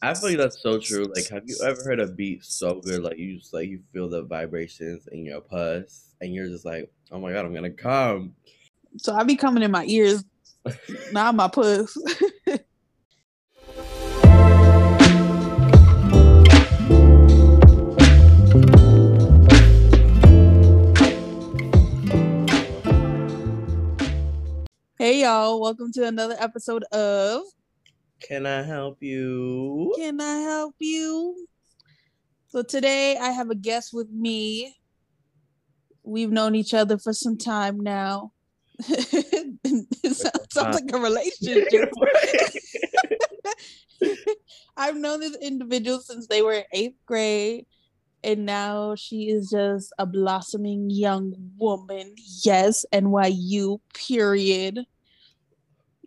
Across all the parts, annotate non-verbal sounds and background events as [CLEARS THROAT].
I feel like that's so true. Like, have you ever heard a beat so good, like you just like you feel the vibrations in your pus, and you're just like, oh my god, I'm gonna come. So I be coming in my ears, [LAUGHS] not my puss. [LAUGHS] hey y'all, welcome to another episode of Can I help you? Can I help you? So today I have a guest with me. We've known each other for some time now. [LAUGHS] it sounds, sounds like a relationship. [LAUGHS] [LAUGHS] I've known this individual since they were in eighth grade, and now she is just a blossoming young woman. Yes, NYU, period.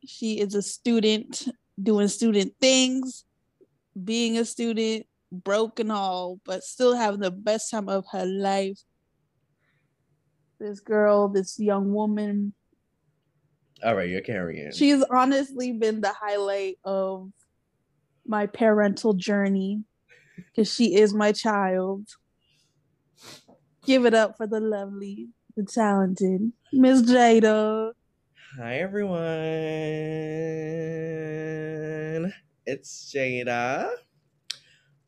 She is a student doing student things, being a student, broke and all, but still having the best time of her life. This girl, this young woman. All right, you're carrying. She's honestly been the highlight of my parental journey because she is my child. Give it up for the lovely, the talented Miss Jada. Hi everyone. It's Jada.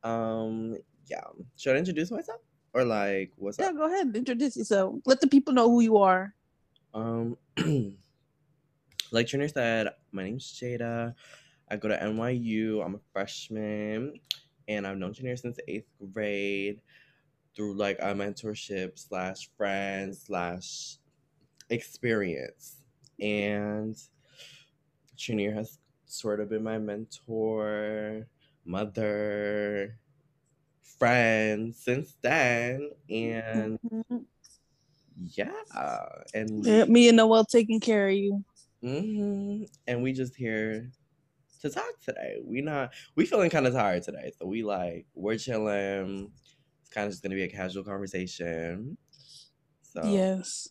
Um, yeah. Should I introduce myself? Or like what's Yeah, up? Yeah, go ahead. Introduce yourself. Let the people know who you are. Um [CLEARS THROAT] like Trina said, my name's Jada. I go to NYU. I'm a freshman and I've known Trina since eighth grade through like a mentorship slash friend slash experience. And Trina has sort of been my mentor, mother, friend since then. And Mhm. yeah, and Yeah, me and Noel taking care of you. hmm And we just here to talk today. We not we feeling kind of tired today, so we like we're chilling. It's kind of just gonna be a casual conversation. So Yes.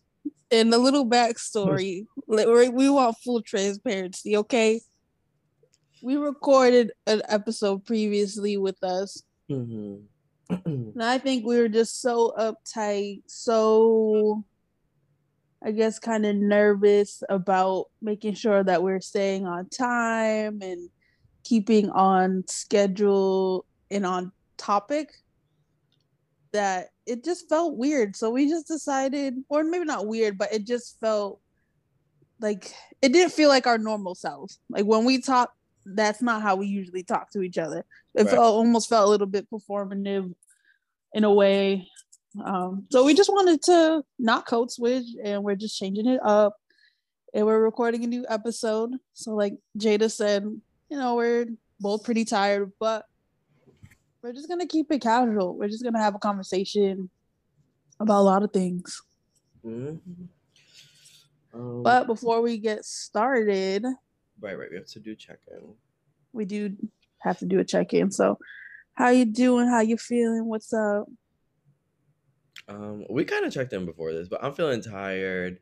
And a little backstory. We we want full transparency, okay? We recorded an episode previously with us mhm. [CLEARS THROAT] And I think we were just so uptight, so I guess kind of nervous about making sure that we're staying on time and keeping on schedule and on topic that it just felt weird. So we just decided, or maybe not weird, but it just felt like it didn't feel like our normal selves. Like when we talk, that's not how we usually talk to each other. It Right. felt almost felt a little bit performative in a way. Um, so we just wanted to not code switch and we're just changing it up. And we're recording a new episode. So like Jada said, you know, we're both pretty tired, but we're just gonna keep it casual. We're just gonna have a conversation about a lot of things. Mhm. Um, But before we get started, right, right, we have to do check in. we do have to do a check-in. So how you doing? How you feeling? What's up? Um, we kind of checked in before this, but I'm feeling tired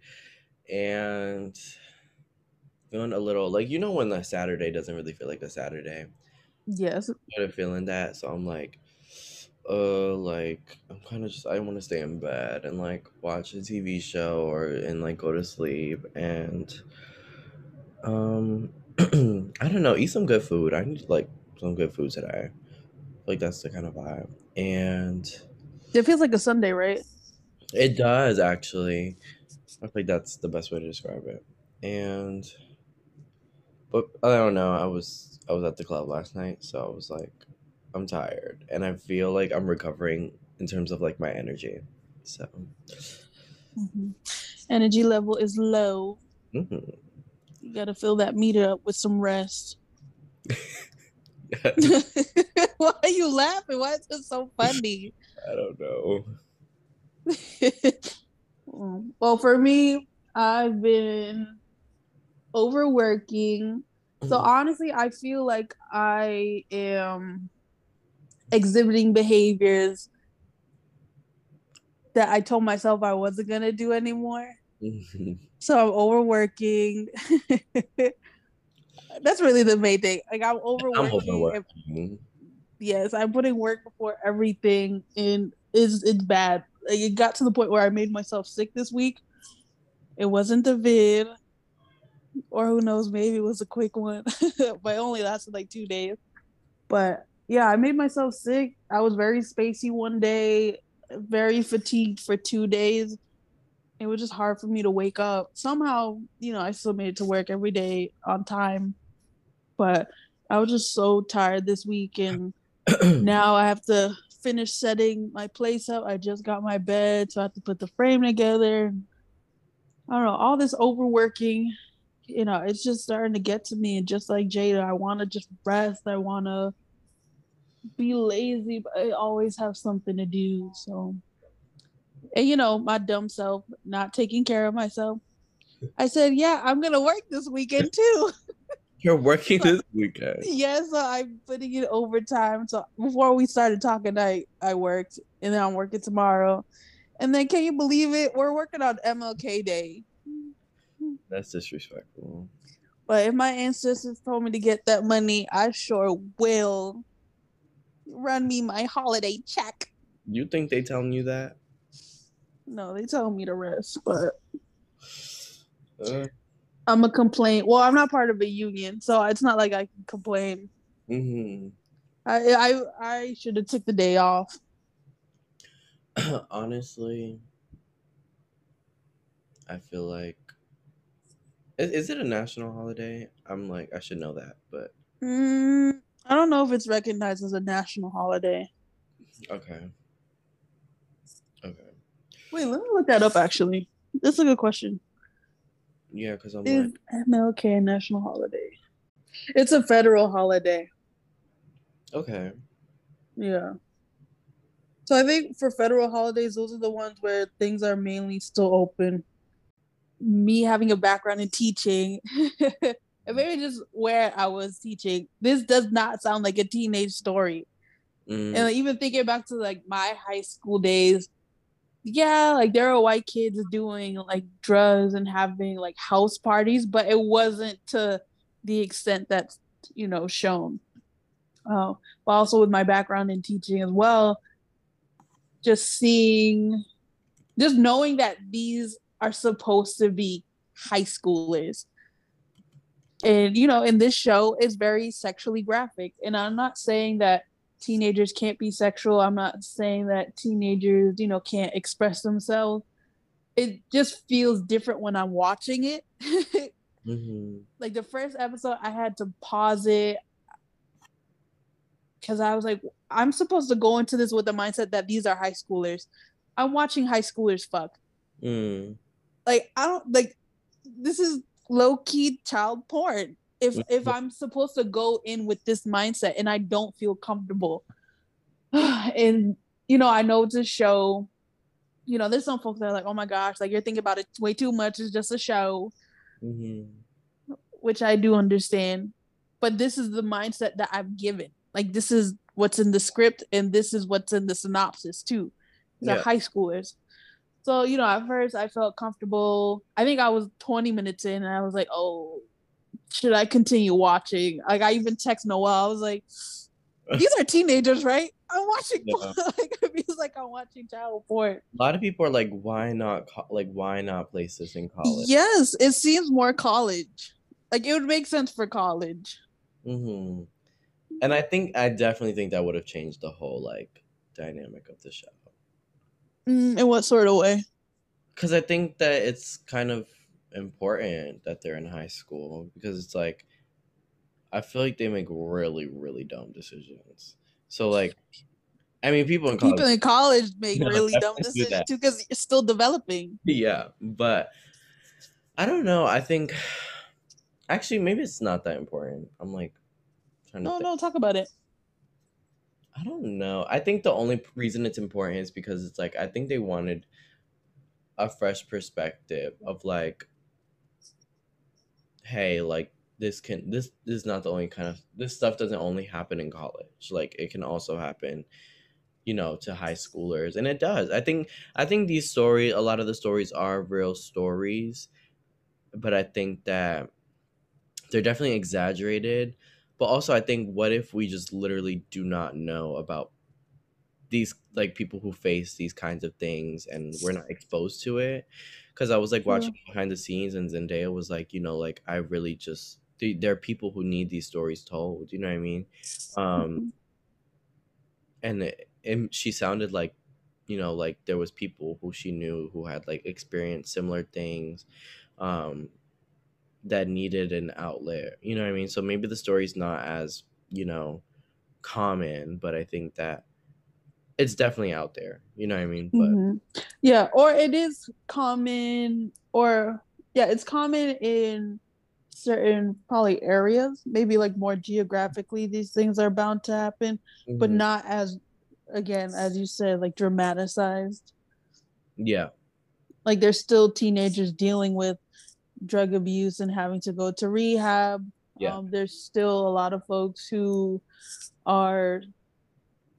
and feeling a little like you know when the Saturday doesn't really feel like a Saturday. Yes. Kind of feeling that, so I'm like, uh, like I'm kind of just I want to stay in bed and like watch a TV show or and like go to sleep and um [CLEARS THROAT] I don't know, eat some good food. I need like some good food today. Like that's the kind of vibe, and It feels like a Sunday, right? it does actually. I think that's the best way to describe it. And but I don't know. I was I was at the club last night, so I was like, I'm tired, and I feel like I'm recovering in terms of like my energy. So, Mm-hmm. Energy level is low. mhm. You gotta fill that meter up with some rest. [LAUGHS] [LAUGHS] Why are you laughing? Why is it so funny? I don't know. [LAUGHS] Well, for me, I've been overworking. So honestly, I feel like I am exhibiting behaviors that I told myself I wasn't gonna do anymore. Mhm. So I'm overworking. [LAUGHS] That's really the main thing. Like I'm I'm overworking. and- Yes, I'm putting work before everything, and it's it's bad. Like, it got to the point where I made myself sick this week. It wasn't the vid, or who knows, maybe it was a quick one, [LAUGHS] but only lasted like two days. But yeah, I made myself sick. I was very spacey one day, very fatigued for two days. It was just hard for me to wake up. Somehow, you know, I still made it to work every day on time, but I was just so tired this week, and [CLEARS THROAT] now I have to finish setting my place up. I just got my bed, so I have to put the frame together. I don't know, all this overworking, you know, it's just starting to get to me. And just like Jada, I want to just rest. I want to be lazy, but I always have something to do. So, and you know, my dumb self not taking care of myself. I said, yeah, I'm going to work this weekend [LAUGHS] too. You're working this weekend. Yes, so I'm putting in overtime. So before we started talking, I I worked, and then I'm working tomorrow. And then, can you believe it? We're working on MLK Day. That's disrespectful. But if my ancestors told me to get that money, I sure will. Run me my holiday check. You think they telling you that? No, they told me to rest, but Uh, I'm a complaint. Well, I'm not part of a union, so it's not like I can complain. hmm I I I should have took the day off. [CLEARS THROAT] Honestly, I feel like is, is it a national holiday? I'm like I should know that, but Mm, I don't know if it's recognized as a national holiday. okay. Okay. Wait, let me look that up. Actually, that's a good question. Yeah, because I'm Is like MLK a national holiday? It's a federal holiday. okay. Yeah. So I think for federal holidays, those are the ones where things are mainly still open. Me having a background in teaching, [LAUGHS] and maybe just where I was teaching, this does not sound like a teenage story. Mm, And like, even thinking back to like my high school days, yeah, like there are white kids doing like drugs and having like house parties, but it wasn't to the extent that's you know shown. Uh, but also with my background in teaching as well, just seeing, just knowing that these are supposed to be high schoolers. And you know, in this show, it's very sexually graphic. And I'm not saying that teenagers can't be sexual. I'm not saying that teenagers, you know, can't express themselves. It just feels different when I'm watching it. [LAUGHS] hmm like the first episode, I had to pause it because I was like, I'm supposed to go into this with the mindset that these are high schoolers. I'm watching high schoolers fuck. Mm, Like I don't like this is low key child porn. If if I'm supposed to go in with this mindset and I don't feel comfortable, [SIGHS] and you know I know it's a show. You know, there's some folks that are like, "Oh my gosh, like you're thinking about it way too much. It's just a show," hmm which I do understand. But this is the mindset that I've given. Like this is what's in the script, and this is what's in the synopsis too. These Yeah. are high schoolers. So, you know, at first I felt comfortable. I think I was 20 minutes in and I was like, oh, should I continue watching? Like I even text Noel. I was like, [LAUGHS] these are teenagers, right? I'm watching Yeah. [LAUGHS] like it feels like I'm watching child porn. A lot of people are like, why not? Co- like, why not place this in college? Yes, it seems more college. Like it would make sense for college. hmm And I think I definitely think that would have changed the whole like dynamic of the show. Mm, in what sort of way? Because I think that it's kind of important that they're in high school because it's like I feel like they make really really dumb decisions. So like, I mean, people in college, People in college make No, really dumb decisions too because you're still developing. yeah, but I don't know. I think actually maybe it's not that important. I'm like trying. No, think. no, talk about it. I don't know. I think the only reason it's important is because it's like I think they wanted a fresh perspective of like, hey, like this can this this is not the only kind of this stuff doesn't only happen in college. Like it can also happen, you know, to high schoolers, and it does. I think I think these stories, a lot of the stories are real stories, but I think that they're definitely exaggerated. But also I think what if we just literally do not know about these like people who face these kinds of things and we're not exposed to it because i was like watching yeah. behind the scenes and zendaya was like you know like i really just there are people who need these stories told you know what i mean um mm-hmm. and it, it, she sounded like you know like there was people who she knew who had like experienced similar things um that needed an outlet you know what i mean so maybe the story's not as you know common but i think that it's definitely out there. You know what I mean? But mm-hmm. yeah, or it is common, or yeah, it's common in certain probably areas. Maybe like more geographically, these things are bound to happen, mm-hmm. but not as again as you said, like dramatized. Yeah, like there's still teenagers dealing with drug abuse and having to go to rehab. Yeah. Um, there's still a lot of folks who are,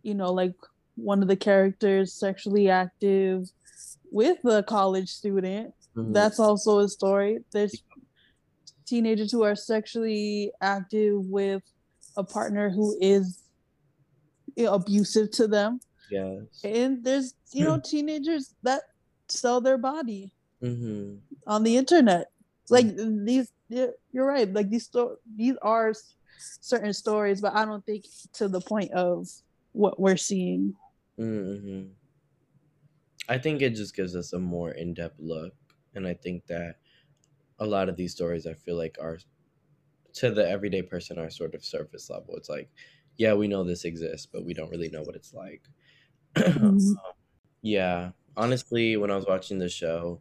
you know, like one of the characters sexually active with a college student. Mm-hmm. That's also a story. There's teenagers who are sexually active with a partner who is abusive to them. Yes. And there's, you know, [CLEARS THROAT] teenagers that sell their body mm-hmm. on the internet. Like these, you're right. Like these, sto- these are certain stories, but I don't think to the point of what we're seeing. Mm-hmm. I think it just gives us a more in depth look. And I think that a lot of these stories, I feel like, are to the everyday person, are sort of surface level. It's like, yeah, we know this exists, but we don't really know what it's like. [CLEARS THROAT] Mm-hmm. yeah. Honestly, when I was watching the show,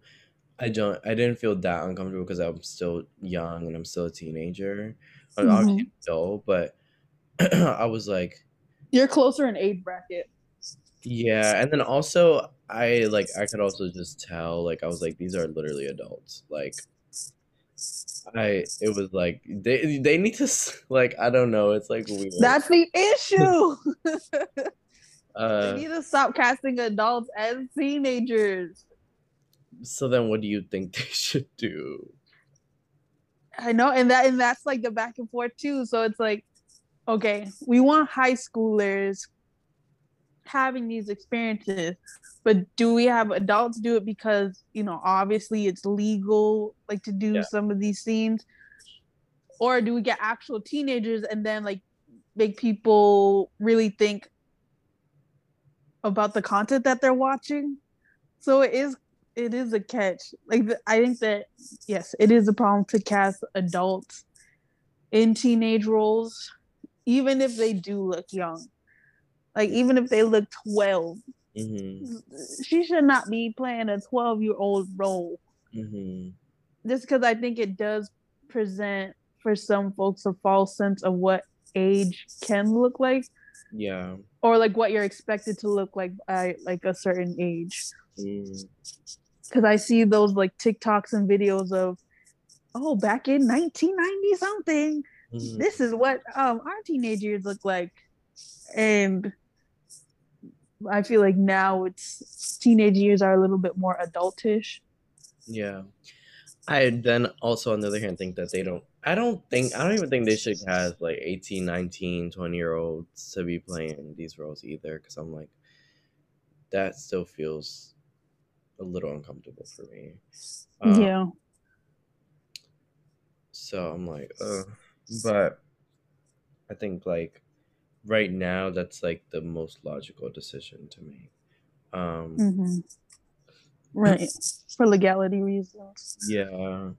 I don't I didn't feel that uncomfortable because I'm still young and I'm still a teenager. I'm mm-hmm. obviously adult, but [CLEARS THROAT] I was like You're closer in age bracket. Yeah, and then also I like I could also just tell like I was like these are literally adults. Like I it was like they they need to [LAUGHS] like I don't know, it's like weird. That's the issue. [LAUGHS] [LAUGHS] uh, they need to stop casting adults as teenagers. So then what do you think [LAUGHS] they should do? I know and that and that's like the back and forth too. So it's like okay, we want high schoolers having these experiences but do we have adults do it because you know obviously it's legal like to do yeah. some of these scenes or do we get actual teenagers and then like make people really think about the content that they're watching so it is it is a catch like i think that yes it is a problem to cast adults in teenage roles even if they do look young like even if they look 12, mm-hmm. she should not be playing a 12 year old role. Mm-hmm. Just because I think it does present for some folks a false sense of what age can look like. Yeah. Or like what you're expected to look like by like a certain age. Because. I see those like TikToks and videos of, oh, back in 1990 something, mm. this is what um our teenagers look like. And I feel like now it's teenage years are a little bit more adultish. Yeah. I then also on the other hand think that they don't I don't think I don't even think they should have like 18, 19, 20 year olds to be playing these roles either cuz I'm like that still feels a little uncomfortable for me. Um, yeah. So I'm like, uh but I think like right now that's like the most logical decision to make um mm-hmm. right for legality reasons yeah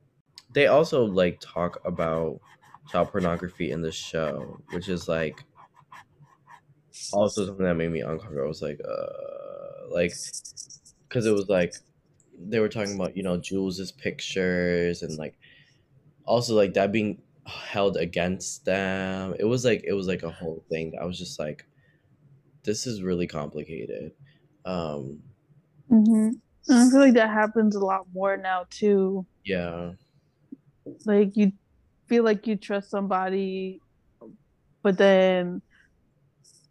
they also like talk about child pornography in the show which is like also something that made me uncomfortable I was like uh like because it was like they were talking about you know jules's pictures and like also like that being held against them. It was like it was like a whole thing. I was just like, this is really complicated. Um, mm-hmm. I feel like that happens a lot more now too. Yeah. Like you feel like you trust somebody, but then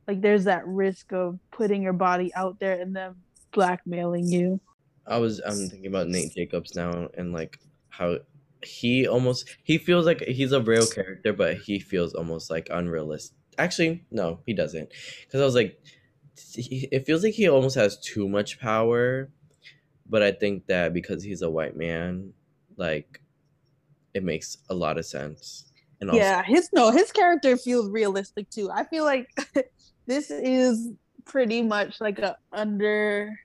like there's that risk of putting your body out there and then blackmailing you. I was I'm thinking about Nate Jacobs now and like how he almost he feels like he's a real character, but he feels almost like unrealistic. Actually, no, he doesn't. Because I was like, he, it feels like he almost has too much power. But I think that because he's a white man, like, it makes a lot of sense. And also- yeah, his no, his character feels realistic too. I feel like [LAUGHS] this is pretty much like a under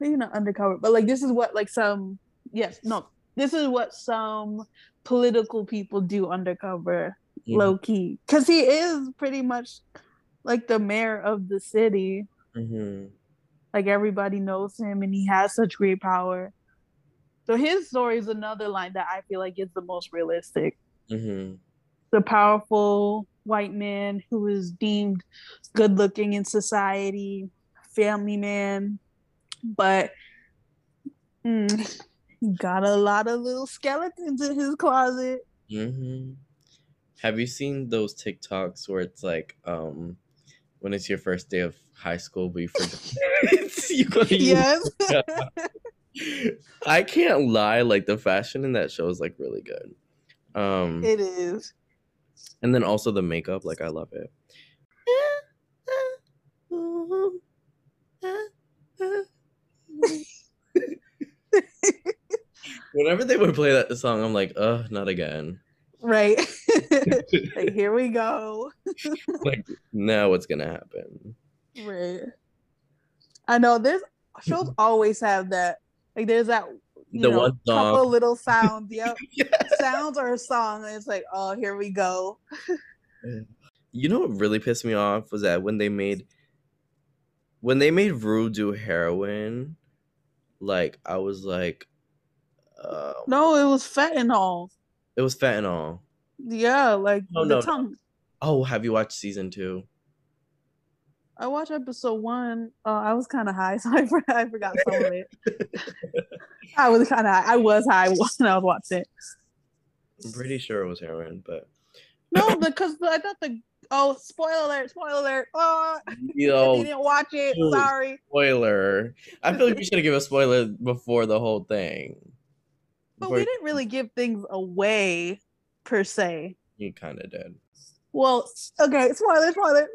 maybe not undercover, but like this is what like some yes, no, this is what some political people do undercover, mm-hmm. low key. Cause he is pretty much like the mayor of the city. Mm-hmm. Like everybody knows him and he has such great power. So his story is another line that I feel like is the most realistic. Mm-hmm. The powerful white man who is deemed good looking in society, family man, but mm, got a lot of little skeletons in his closet. Mm-hmm. Have you seen those TikToks where it's like, um, when it's your first day of high school, but you forget [LAUGHS] [LAUGHS] you yes. [LAUGHS] I can't lie, like the fashion in that show is like really good. Um, it is. And then also the makeup, like I love it. Whenever they would play that song, I'm like, uh, not again. Right. [LAUGHS] like, here we go. like, now what's gonna happen? Right. I know there's shows [LAUGHS] always have that. Like there's that the know, one song. couple little sounds. Yep. [LAUGHS] yeah. Sounds or a song. And it's like, oh, here we go. [SIGHS] you know what really pissed me off was that when they made when they made Rue do heroin, like I was like, uh, no, it was fentanyl. It was fentanyl. Yeah, like oh, no, tongue. Oh, have you watched season two? I watched episode one. Uh, I was kind of high, [LAUGHS] so I, forgot, I forgot some of it. [LAUGHS] I was kind of I was high when I was watching it. I'm pretty sure it was heroin, but no, [LAUGHS] because I thought the oh spoiler alert, spoiler alert. Oh, Yo, you didn't watch it. Sorry. Spoiler. I feel like we should have given a spoiler before the whole thing. But we didn't really give things away per se. You kind of did. Well, okay, spoiler, spoiler.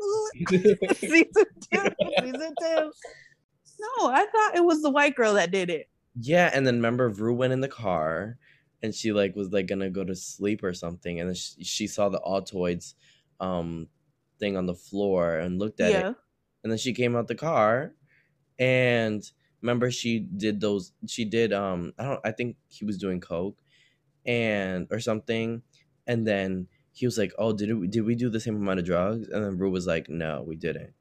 [LAUGHS] season two, season two. No, I thought it was the white girl that did it. Yeah, and then remember, Rue went in the car, and she like was like gonna go to sleep or something, and then she, she saw the Altoids, um, thing on the floor and looked at yeah. it, and then she came out the car, and remember she did those. She did um, I don't, I think he was doing coke, and or something, and then he was like, "Oh, did we did we do the same amount of drugs?" And then Rue was like, "No, we didn't."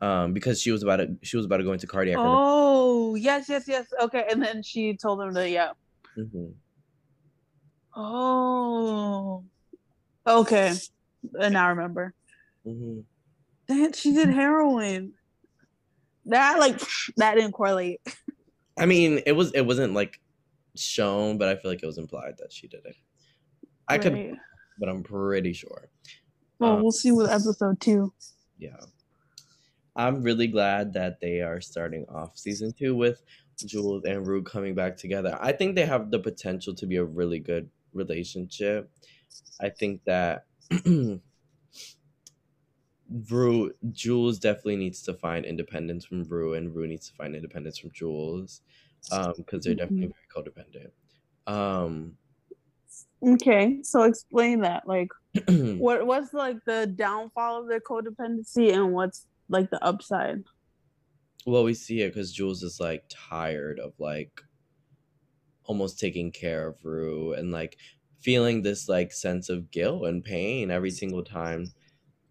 Um, because she was about to she was about to go into cardiac. Oh yes, yes, yes. Okay, and then she told him that yeah. Mm-hmm. Oh, okay. And I remember. Mm-hmm. She did heroin. That like that didn't correlate. I mean, it was it wasn't like shown, but I feel like it was implied that she did it. I right. could but I'm pretty sure. Well, um, we'll see with episode two. Yeah. I'm really glad that they are starting off season two with Jules and Rue coming back together. I think they have the potential to be a really good relationship. I think that [CLEARS THROAT] Rue Jules definitely needs to find independence from Rue, and Rue needs to find independence from Jules, um, because they're definitely mm-hmm. very codependent. Um, Okay, so explain that. Like, [CLEARS THROAT] what what's like the downfall of their codependency, and what's like the upside? Well, we see it because Jules is like tired of like almost taking care of Rue and like feeling this like sense of guilt and pain every single time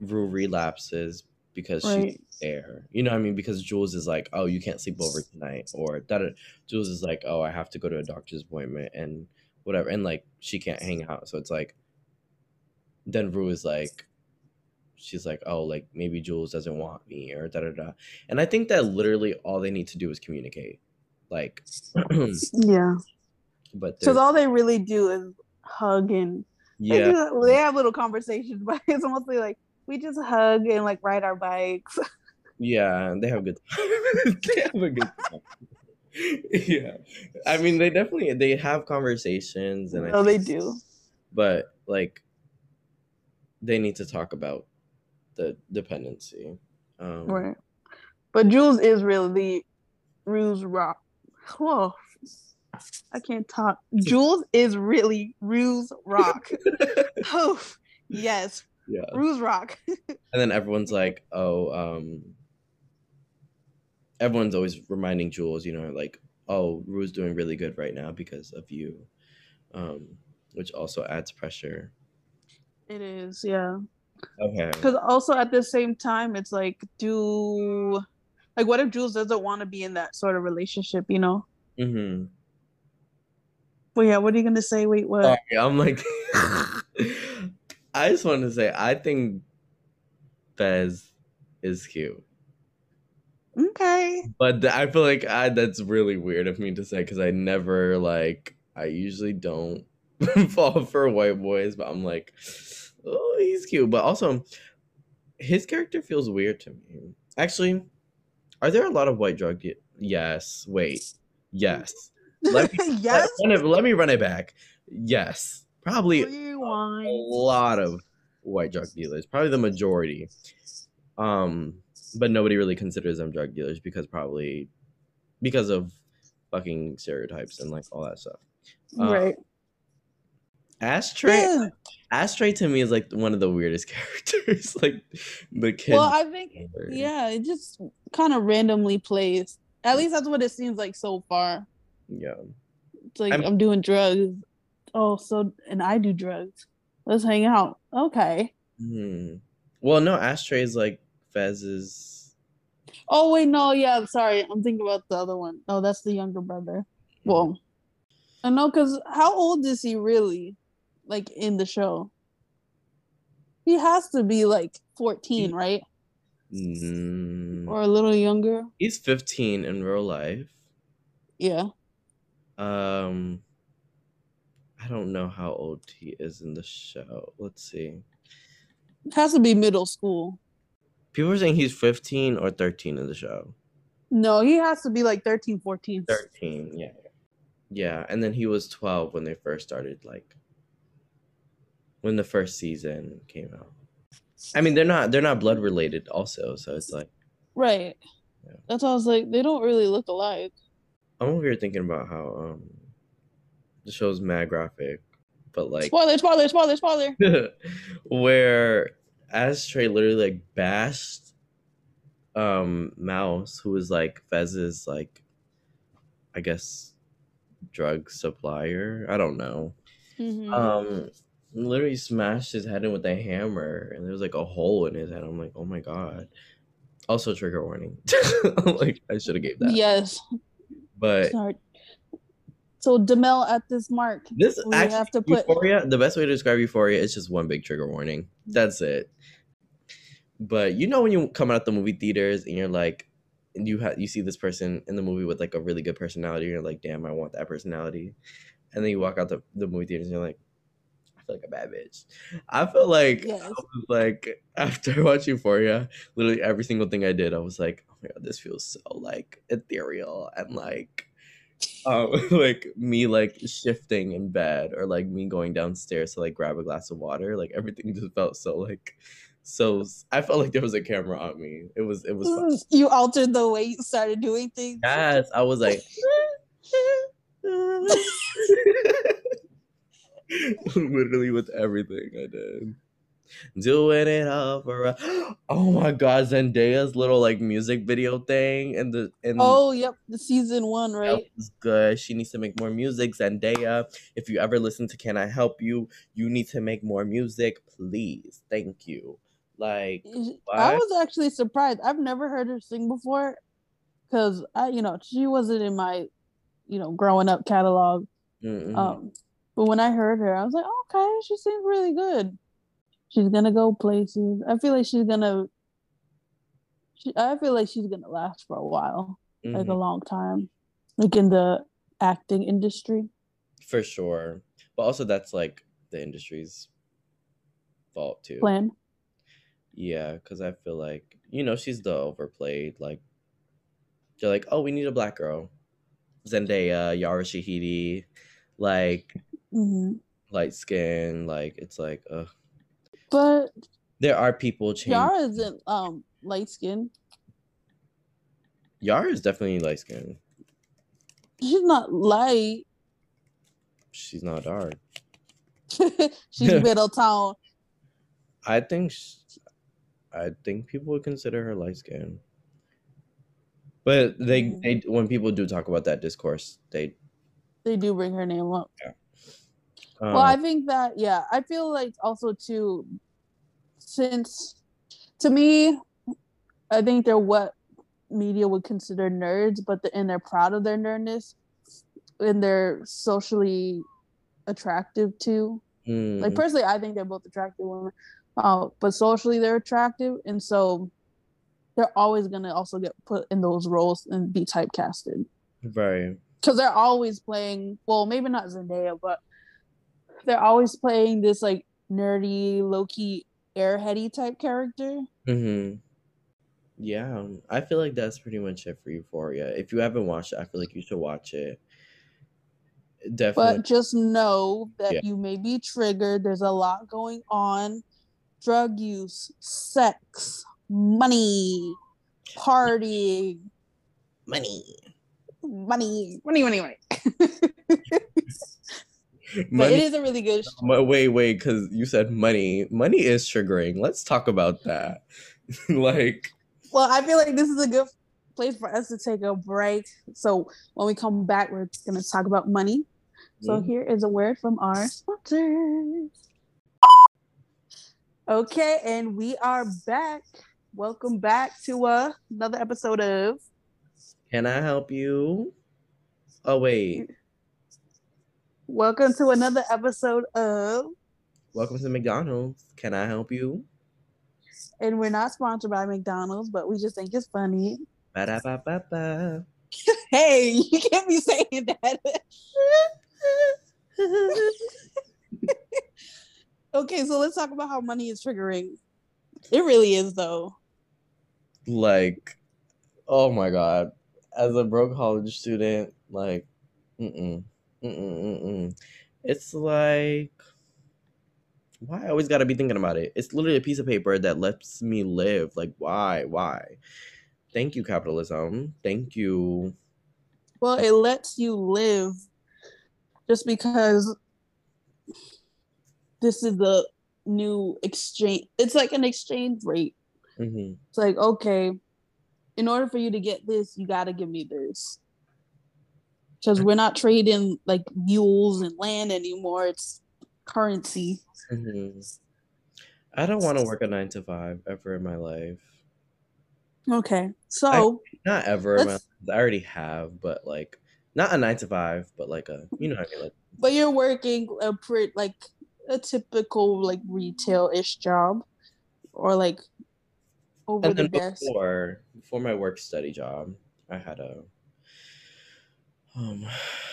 Rue relapses because right. she's there. You know what I mean? Because Jules is like, oh, you can't sleep over tonight, or that. Jules is like, oh, I have to go to a doctor's appointment, and whatever, and like she can't hang out. So it's like then Rue is like she's like, oh, like maybe Jules doesn't want me or da da da. And I think that literally all they need to do is communicate. Like [CLEARS THROAT] Yeah. But so all they really do is hug and yeah. They, do, they have little conversations, [LAUGHS] but it's mostly like we just hug and like ride our bikes. [LAUGHS] Yeah, they have good. they have a good time. [LAUGHS] [LAUGHS] yeah, I mean, they definitely they have conversations, and I Oh, they do. but like they need to talk about the dependency. Um, Right. But Jules is really Rue's Rock. Whoa. I can't talk. Jules is really Rue's Rock. oh, yes. Yeah, Rue's Rock. [LAUGHS] and then everyone's like, "Oh, um, everyone's always reminding Jules, you know, like, oh, Rue's doing really good right now because of you, um, which also adds pressure." It is, yeah. Okay. Because also at the same time, it's like, do like what if Jules doesn't want to be in that sort of relationship, you know? Mm-hmm. But yeah, what are you gonna say? Wait, what? Sorry, I'm like, [LAUGHS] I just want to say, I think Fez is cute. okay. But th- I feel like I, that's really weird of me to say because I never like I usually don't [LAUGHS] fall for white boys, but I'm like, oh, he's cute. But also, his character feels weird to me. Actually, are there a lot of white drug? Yes. Wait. Yes. Let me [LAUGHS] yes. Let, let, let me run it back. Yes. Probably a lot of white drug dealers. Probably the majority. Um, but nobody really considers them drug dealers because probably because of fucking stereotypes and like all that stuff. Uh, right. Ashtray, Yeah. Ashtray to me is like one of the weirdest [LAUGHS] characters. like the kid. Well, I think yeah, it just kind of randomly plays. At least that's what it seems like so far. yeah. It's like I'm- I'm, doing drugs. Oh, so and I do drugs. Let's hang out. Okay. Hmm. Well, no, Ashtray is like Fez's. Oh wait, no, yeah, I'm sorry. I'm thinking about the other one. No, that's the younger brother. Well, I know because how old is he really? Like in the show? He has to be like 14, right? Mm, Or a little younger. he's 15 in real life. Yeah. Um, I don't know how old he is in the show. Let's see. Has to be middle school. People are saying he's 15 or 13 in the show. No, he has to be like 13, 14. 13, yeah. Yeah, and then he was 12 when they first started, like, when the first season came out. I mean, they're not they're not blood related, also. So it's like Right. Yeah. That's why I was like, they don't really look alike. I'm over here thinking about how um the show's mad graphic, but like Spoiler, spoiler, spoiler, spoiler. [LAUGHS] where Ashtray literally like bashed um Mouse, who was like Fez's like I guess drug supplier. I don't know. Mhm. Um literally smashed his head in with a hammer and there was like a hole in his head. I'm like, oh my god. Also trigger warning. [LAUGHS] like I should have gave that. yes. But Sorry. So Demel at this mark. This We actually, have to put- Euphoria. The best way to describe Euphoria is just one big trigger warning. That's it. But you know when you come out the movie theaters and you're like, and you have you see this person in the movie with like a really good personality, and you're like, damn, I want that personality. And then you walk out the, the movie theaters and you're like, I feel like a bad bitch. I feel like Yes. I was like [LAUGHS] after watching Euphoria, literally every single thing I did, I was like, oh my god, this feels so like ethereal and like um [LAUGHS] like me like shifting in bed or like me going downstairs to like grab a glass of water. Like everything [LAUGHS] just felt so like so I felt like there was a camera on me. It was it was fun. [LAUGHS] You altered the way you started doing things. Yes, I was like literally with everything I did. Doing it all for a- [GASPS] oh my god, Zendaya's little like music video thing and the and Oh, yep. The season one, right? was good. She needs to make more music. Zendaya, if you ever listen to Can I Help You, you need to make more music, please. Thank you. Like I was actually surprised. I've never heard her sing before because I, you know, she wasn't in my, you know, growing up catalog. Mm-mm. Um, but when I heard her, I was like, okay, she seems really good. She's gonna go places. I feel like she's gonna. She, I feel like she's gonna last for a while, like a Mhm. long time, like in the acting industry. For sure. But also that's like the industry's fault too. Plan. Yeah, because I feel like, you know, she's the overplayed. Like, they're like, oh, we need a black girl. Zendaya, Yara Shahidi, like hmm light skin. Like it's like, uh, But there are people changing. Yara isn't um light skinned. Yara is definitely light skin. She's not light. She's not dark. [LAUGHS] She's [LAUGHS] middle tone. I think, sh I think people would consider her light skin. But they, Mm. they, when people do talk about that discourse, they. They do bring her name up. Um, well, I think that yeah, I feel like also too, since to me, I think they're what media would consider nerds, but the, and they're proud of their nerdness, and they're socially attractive too. mm, Like personally, I think they're both attractive women, uh, but socially they're attractive, and so they're always gonna also get put in those roles and be typecasted right. because they're always playing. Well, maybe not Zendaya, but they're always playing this like nerdy, low key, airheady type character. Mm-hmm. Yeah, um, I feel like that's pretty much it for Euphoria. If you haven't watched it, I feel like you should watch it. Definitely. But just know that Yeah. you may be triggered. There's a lot going on: drug use, sex, money, partying, money. money, money, money, money. [LAUGHS] But Money. it is a really good. Sh- Mo- wait, wait, because you said money. Money is triggering. Let's talk about that. [LAUGHS] like, well, I feel like this is a good place for us to take a break. So when we come back, we're going to talk about money. So Mhm. here is a word from our sponsors. Okay, and we are back. Welcome back to uh, another episode of can I help you? Oh wait, Welcome to another episode of welcome to McDonald's. Can I help you? and we're not sponsored by McDonald's, but we just think it's funny. Ba-da-ba-ba-ba. [LAUGHS] Hey, you can't be saying that. [LAUGHS] okay, so let's talk about how money is triggering. It really is though. like, oh my god, as a broke college student, like, mm-mm, mm-mm, mm-mm. It's like, why I always gotta be thinking about it? It's literally a piece of paper that lets me live. Like, why, why? Thank you, capitalism. Thank you. Well, it lets you live just because this is the new exchange. It's like an exchange rate. hmm It's like, okay, in order for you to get this, you got to give me this. Because we're not trading like mules and land anymore. It's currency. hmm I don't want to work a nine to five ever in my life. Okay. So, Not ever. In my life. I already have, but like, not a nine to five, but like a, you know I mean? Like, but you're working a pretty, like, a typical, like, retail ish job or like over and the then desk. before before my work study job i had a um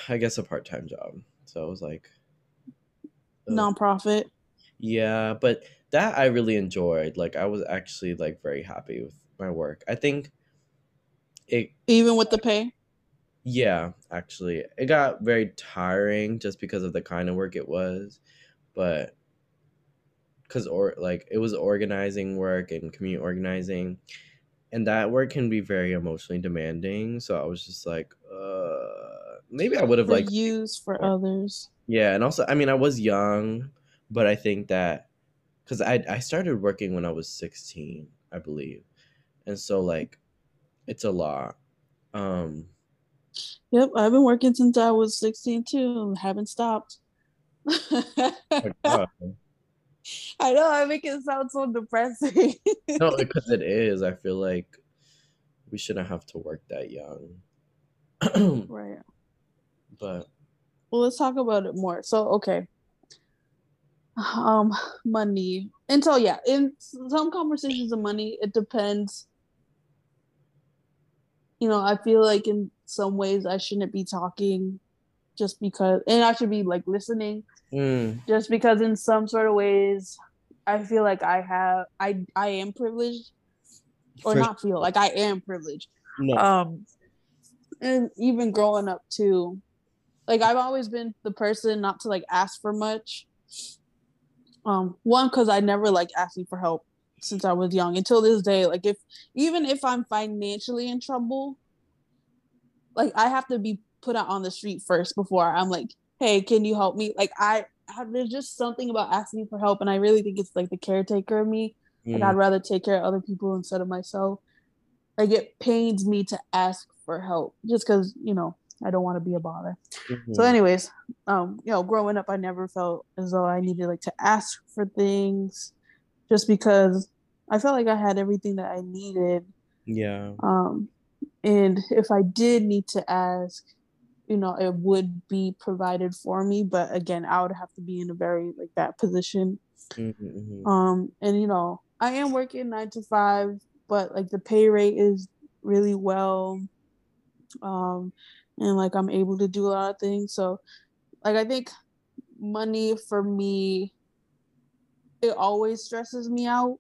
i guess a part-time job so it was like ugh. Nonprofit. yeah but that i really enjoyed like i was actually like very happy with my work i think it Even with the pay. yeah actually it got very tiring just because of the kind of work it was but because or like it was organizing work and community organizing and that work can be very emotionally demanding so i was just like uh maybe i would have like used for others. yeah and also i mean i was young but i think that because I, I started working when i was 16 i believe and so like it's a lot um Yep, I've been working since I was 16 too haven't stopped. wow. I know, I make it sound so depressing. [LAUGHS] no because it is i feel like we shouldn't have to work that young [CLEARS THROAT] right. but Well, let's talk about it more. So, okay. Um, money. And so, yeah, in some conversations of money, it depends. You know, I feel like in some ways I shouldn't be talking just because, and I should be like listening mm, just because in some sort of ways I feel like I have, I, I am privileged or for- not feel like I am privileged. no, Um, and even growing up too like i've always been the person not to like ask for much. Um one because i never like asking for help since i was young until this day like if even if i'm financially in trouble like i have to be put out on the street first before i'm like hey can you help me like i have there's just something about asking for help and i really think it's like the caretaker of me mm. like i'd rather take care of other people instead of myself like it pains me to ask for help just because you know I don't want to be a bother. Mm-hmm. So, anyways, um, you know, growing up, I never felt as though I needed like to ask for things, just because I felt like I had everything that I needed. Yeah. Um, and if I did need to ask, you know, it would be provided for me. But again, I would have to be in a very like that position. Mm-hmm. mm-hmm. Um, and you know, I am working nine to five, but like the pay rate is really well. Um, and like I'm able to do a lot of things. So like I think money for me it always stresses me out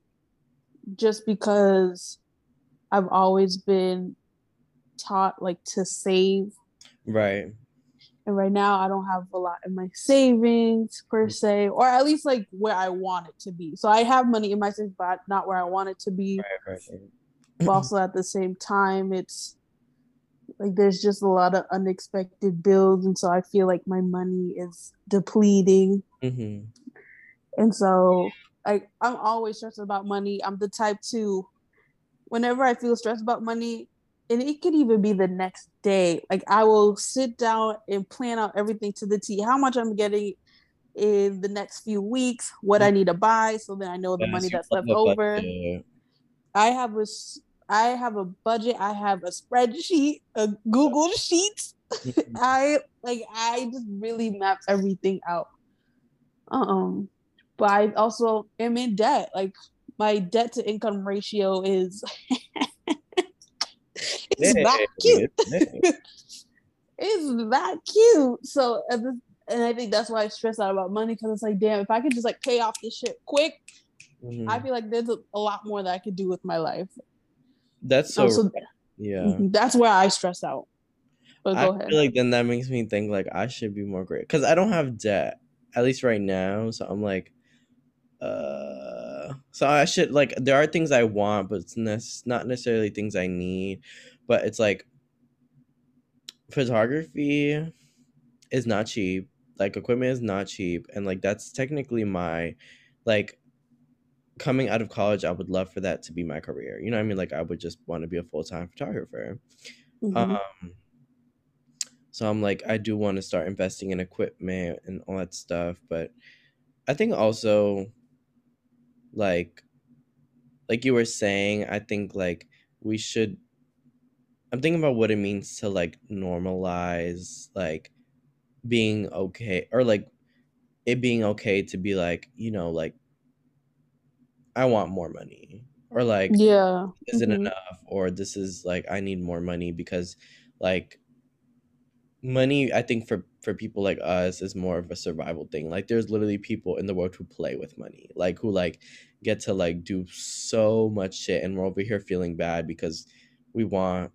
just because I've always been taught like to save. Right. And right now I don't have a lot in my savings per mm. se, or at least like where I want it to be. So I have money in my savings, but not where I want it to be. Right, right, right. But also at the same time, it's like there's just a lot of unexpected bills and so i feel like my money is depleting mm-hmm. and so like i'm always stressed about money i'm the type to whenever i feel stressed about money and it could even be the next day like i will sit down and plan out everything to the t how much i'm getting in the next few weeks what i need to buy so then i know the money that's left over i have a I have a budget. I have a spreadsheet, a Google Sheets. [LAUGHS] I like I just really map everything out. Um, but I also am in debt. Like my debt to income ratio is [LAUGHS] it's that cute. [LAUGHS] it's that cute. So and I think that's why I stress out about money because it's like, damn, if I could just like pay off this shit quick, mm-hmm. I feel like there's a, a, lot more that I could do with my life. That's so. Also, yeah. Mm-hmm, that's where I stress out. But I ahead. feel like then that makes me think like I should be more great because I don't have debt at least right now. So I'm like, uh, so I should like there are things I want, but it's ne- not necessarily things I need. But it's like photography is not cheap. Like equipment is not cheap, and like that's technically my like coming out of college, I would love for that to be my career. You know I mean? Like I would just want to be a full time photographer. Mm-hmm. Um, so I'm like, I do want to start investing in equipment and all that stuff, but I think also, like, like you were saying, I think like we should. I'm thinking about what it means to like normalize like being okay or like it being okay to be like you know like I want more money or like yeah isn't mm-hmm. enough or this is like I need more money because like money I think for for people like us is more of a survival thing. Like there's literally people in the world who play with money. Like who like get to like do so much shit and we're over here feeling bad because we want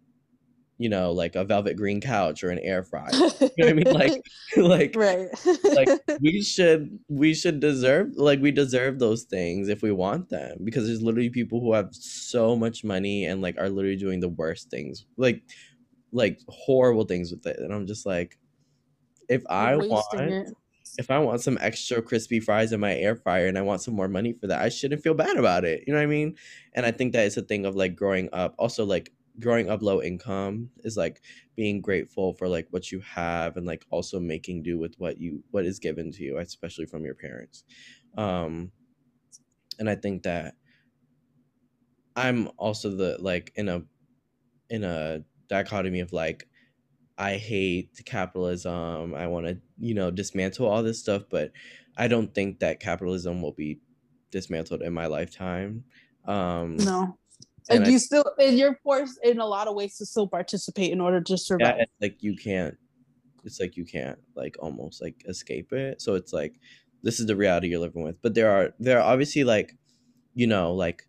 you know, like a velvet green couch or an air fryer. You know what I mean? Like, [LAUGHS] [LAUGHS] like, right. like [LAUGHS] we should, we should deserve, like, we deserve those things if we want them because there's literally people who have so much money and like are literally doing the worst things, like, like horrible things with it. And I'm just like, if I want, it. if I want some extra crispy fries in my air fryer and I want some more money for that, I shouldn't feel bad about it. You know what I mean? And I think that is a thing of like growing up. Also, like growing up low income is like being grateful for like what you have and like also making do with what you what is given to you especially from your parents. Um and i think that i'm also the like in a in a dichotomy of like i hate capitalism i want to you know dismantle all this stuff but i don't think that capitalism will be dismantled in my lifetime. Um no and, and you I, still and you're forced in a lot of ways to still participate in order to survive. Yeah, like you can't it's like you can't like almost like escape it. So it's like this is the reality you're living with. But there are there are obviously like, you know, like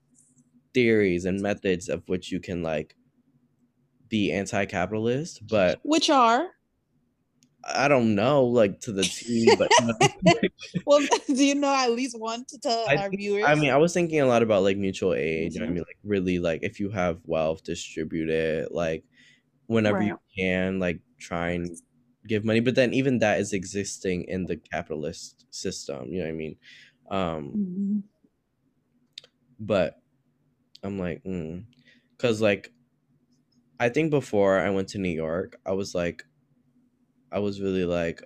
theories and methods of which you can like be anti-capitalist, but which are I don't know, like to the T, but [LAUGHS] [LAUGHS] well, [LAUGHS] do you know at least one to tell I our think- viewers? I mean, I was thinking a lot about like mutual aid. What I mean, like really, like if you have wealth, distribute it. Like whenever you can, like try and give money. But then even that is existing in the capitalist system. You know what I mean? Um, Mhm. but I'm like, because like I think before I went to New York, I was like, I was really like,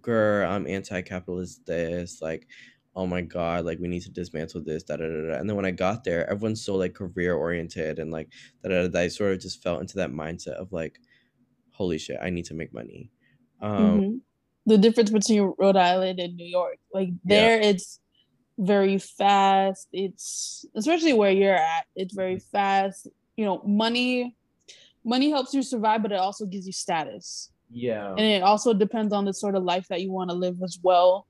girl, I'm anti-capitalist. This like, oh my god, like we need to dismantle this. Da da da. da. And then when I got there, everyone's so like career oriented and like da da. da. I sort of just fell into that mindset of like, holy shit, I need to make money. Um, Mhm. The difference between Rhode Island and New York, like there, it's very fast. It's especially where you're at. It's very fast. You know, money, money helps you survive, but it also gives you status, Yeah. and it also depends on the sort of life that you want to live as well.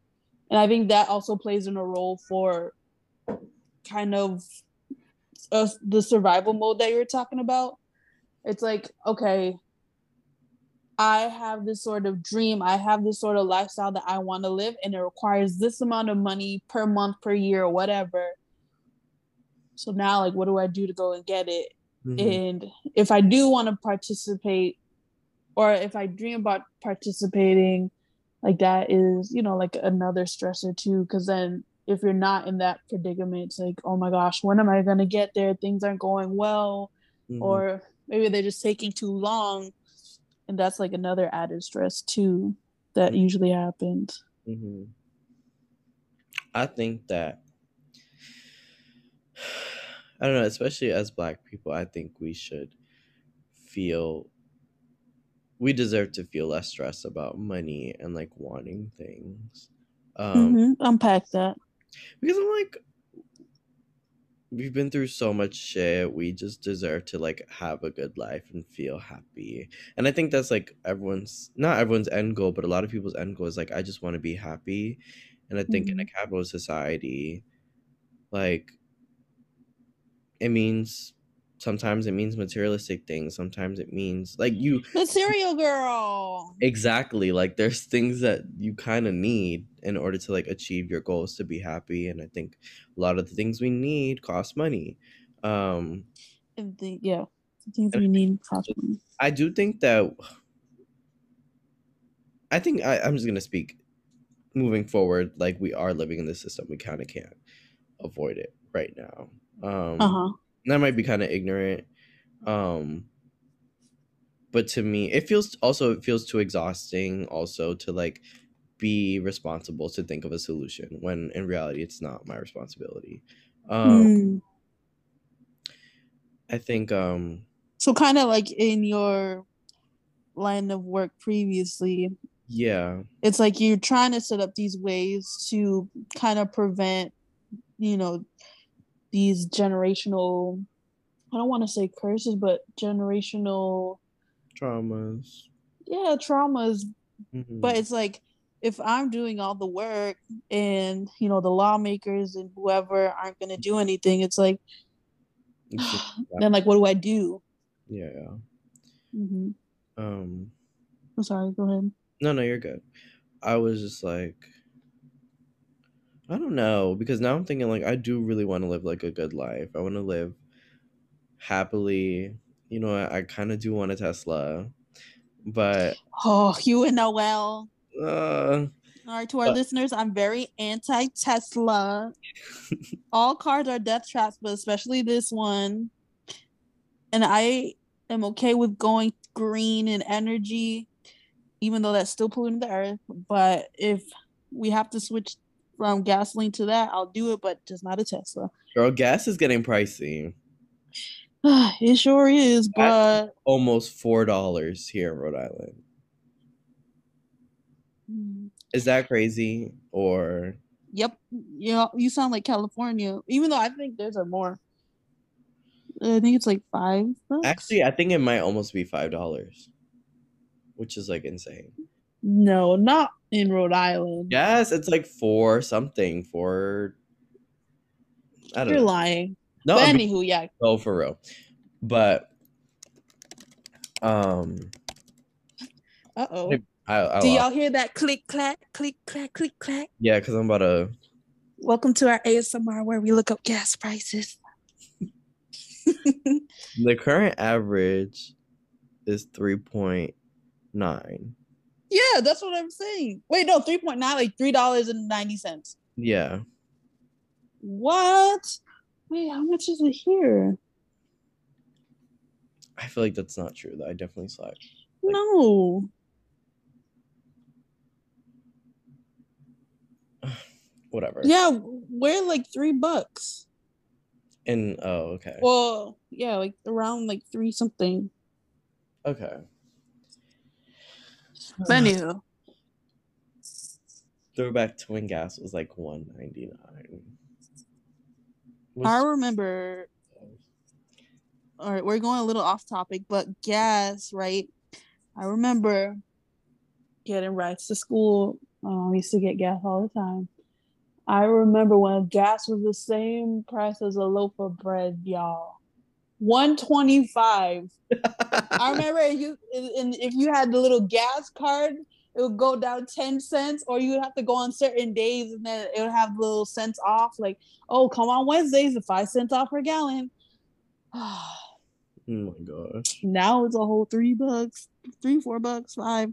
And I think that also plays in a role for kind of uh, the survival mode that you're talking about. It's like okay, I have this sort of dream, I have this sort of lifestyle that I want to live, and it requires this amount of money per month, per year, or whatever. So now, like, what do I do to go and get it? Mhm. And if I do want to participate, or if I dream about participating, like that is, you know, like another stressor too. Because then if you're not in that predicament, it's like, oh my gosh, when am I going to get there? Things aren't going well Mhm. or maybe they're just taking too long and that's like another added stress too that usually happens hmm I think that [SIGHS] I don't know, especially as black people, I think we should feel we deserve to feel less stress about money and like wanting things. Um Mhm. unpack that because I'm like we've been through so much shit. We just deserve to like have a good life and feel happy. And I think that's like everyone's not everyone's end goal, but a lot of people's end goal is like I just want to be happy. And I think in a capitalist society, like it means sometimes it means materialistic things, sometimes it means like you cereal girl exactly like there's things that you kind of need in order to like achieve your goals to be happy and i think a lot of the things we need cost money um the, yeah the things we need cost money. i do think that i think I, i'm just gonna speak moving forward like we are living in this system we kind of can't avoid it right now um uh-huh that might be kind of ignorant um but to me it feels also it feels too exhausting also to like be responsible to think of a solution when in reality it's not my responsibility um Mm. i think um so kind of like in your line of work previously yeah it's like you're trying to set up these ways to kind of prevent you know these generational i don't want to say curses but generational traumas. Yeah traumas. Mhm. but it's like if i'm doing all the work and you know the lawmakers and whoever aren't going to do anything it's like [SIGHS] then like what do i do? Yeah. Yeah hmm um. I'm sorry go ahead. No no you're good. I was just like i don't know because now i'm thinking like i do really want to live like a good life i want to live happily you know i, I kind of do want a tesla but oh you and noel uh All right, to our But- listeners, I'm very anti Tesla. [LAUGHS] All cars are death traps, but especially this one. And I am okay with going green and energy, even though that's still polluting the earth. But if we have to switch from gasoline to that, I'll do it, but just not a Tesla. girl gas is getting pricey [SIGHS] it sure is, but almost four dollars here in rhode island Mm, is that crazy or yep, you know, you sound like California, even though I think there's a more. I think it's like five. Bucks. actually i think it might almost be five dollars which is like insane No, not in Rhode Island. yes it's like four something for i don't You're know lying. no but anywho, yeah. Oh, for real. But Um. Uh oh. Do y'all hear that click clack, click clack, click clack? Yeah, because I'm about to. Welcome to our ASMR where we look up gas prices. [LAUGHS] the current average is three point nine. Yeah, that's what I'm saying. Wait, no, three point nine, like three dollars and ninety cents. Yeah. What? Wait, how much is it here? I feel like that's not true. Though I definitely saw it. Like, no. [SIGHS] Whatever. Yeah, we're like three bucks. And oh, okay. Well, yeah, like around like three something. Okay. [LAUGHS] Anywho. Throwback to when gas was like one ninety nine. I remember. All right, we're going a little off topic, but gas, right? I remember getting rides to school. Um, I used to get gas all the time. I remember when gas was the same price as a loaf of bread, y'all. 125. [LAUGHS] I remember if you if you had the little gas card, it would go down 10 cents, or you would have to go on certain days and then it would have little cents off. Like, oh, come on Wednesdays, the five cents off per gallon. [SIGHS] oh my gosh. Now it's a whole three bucks, three, four bucks, five.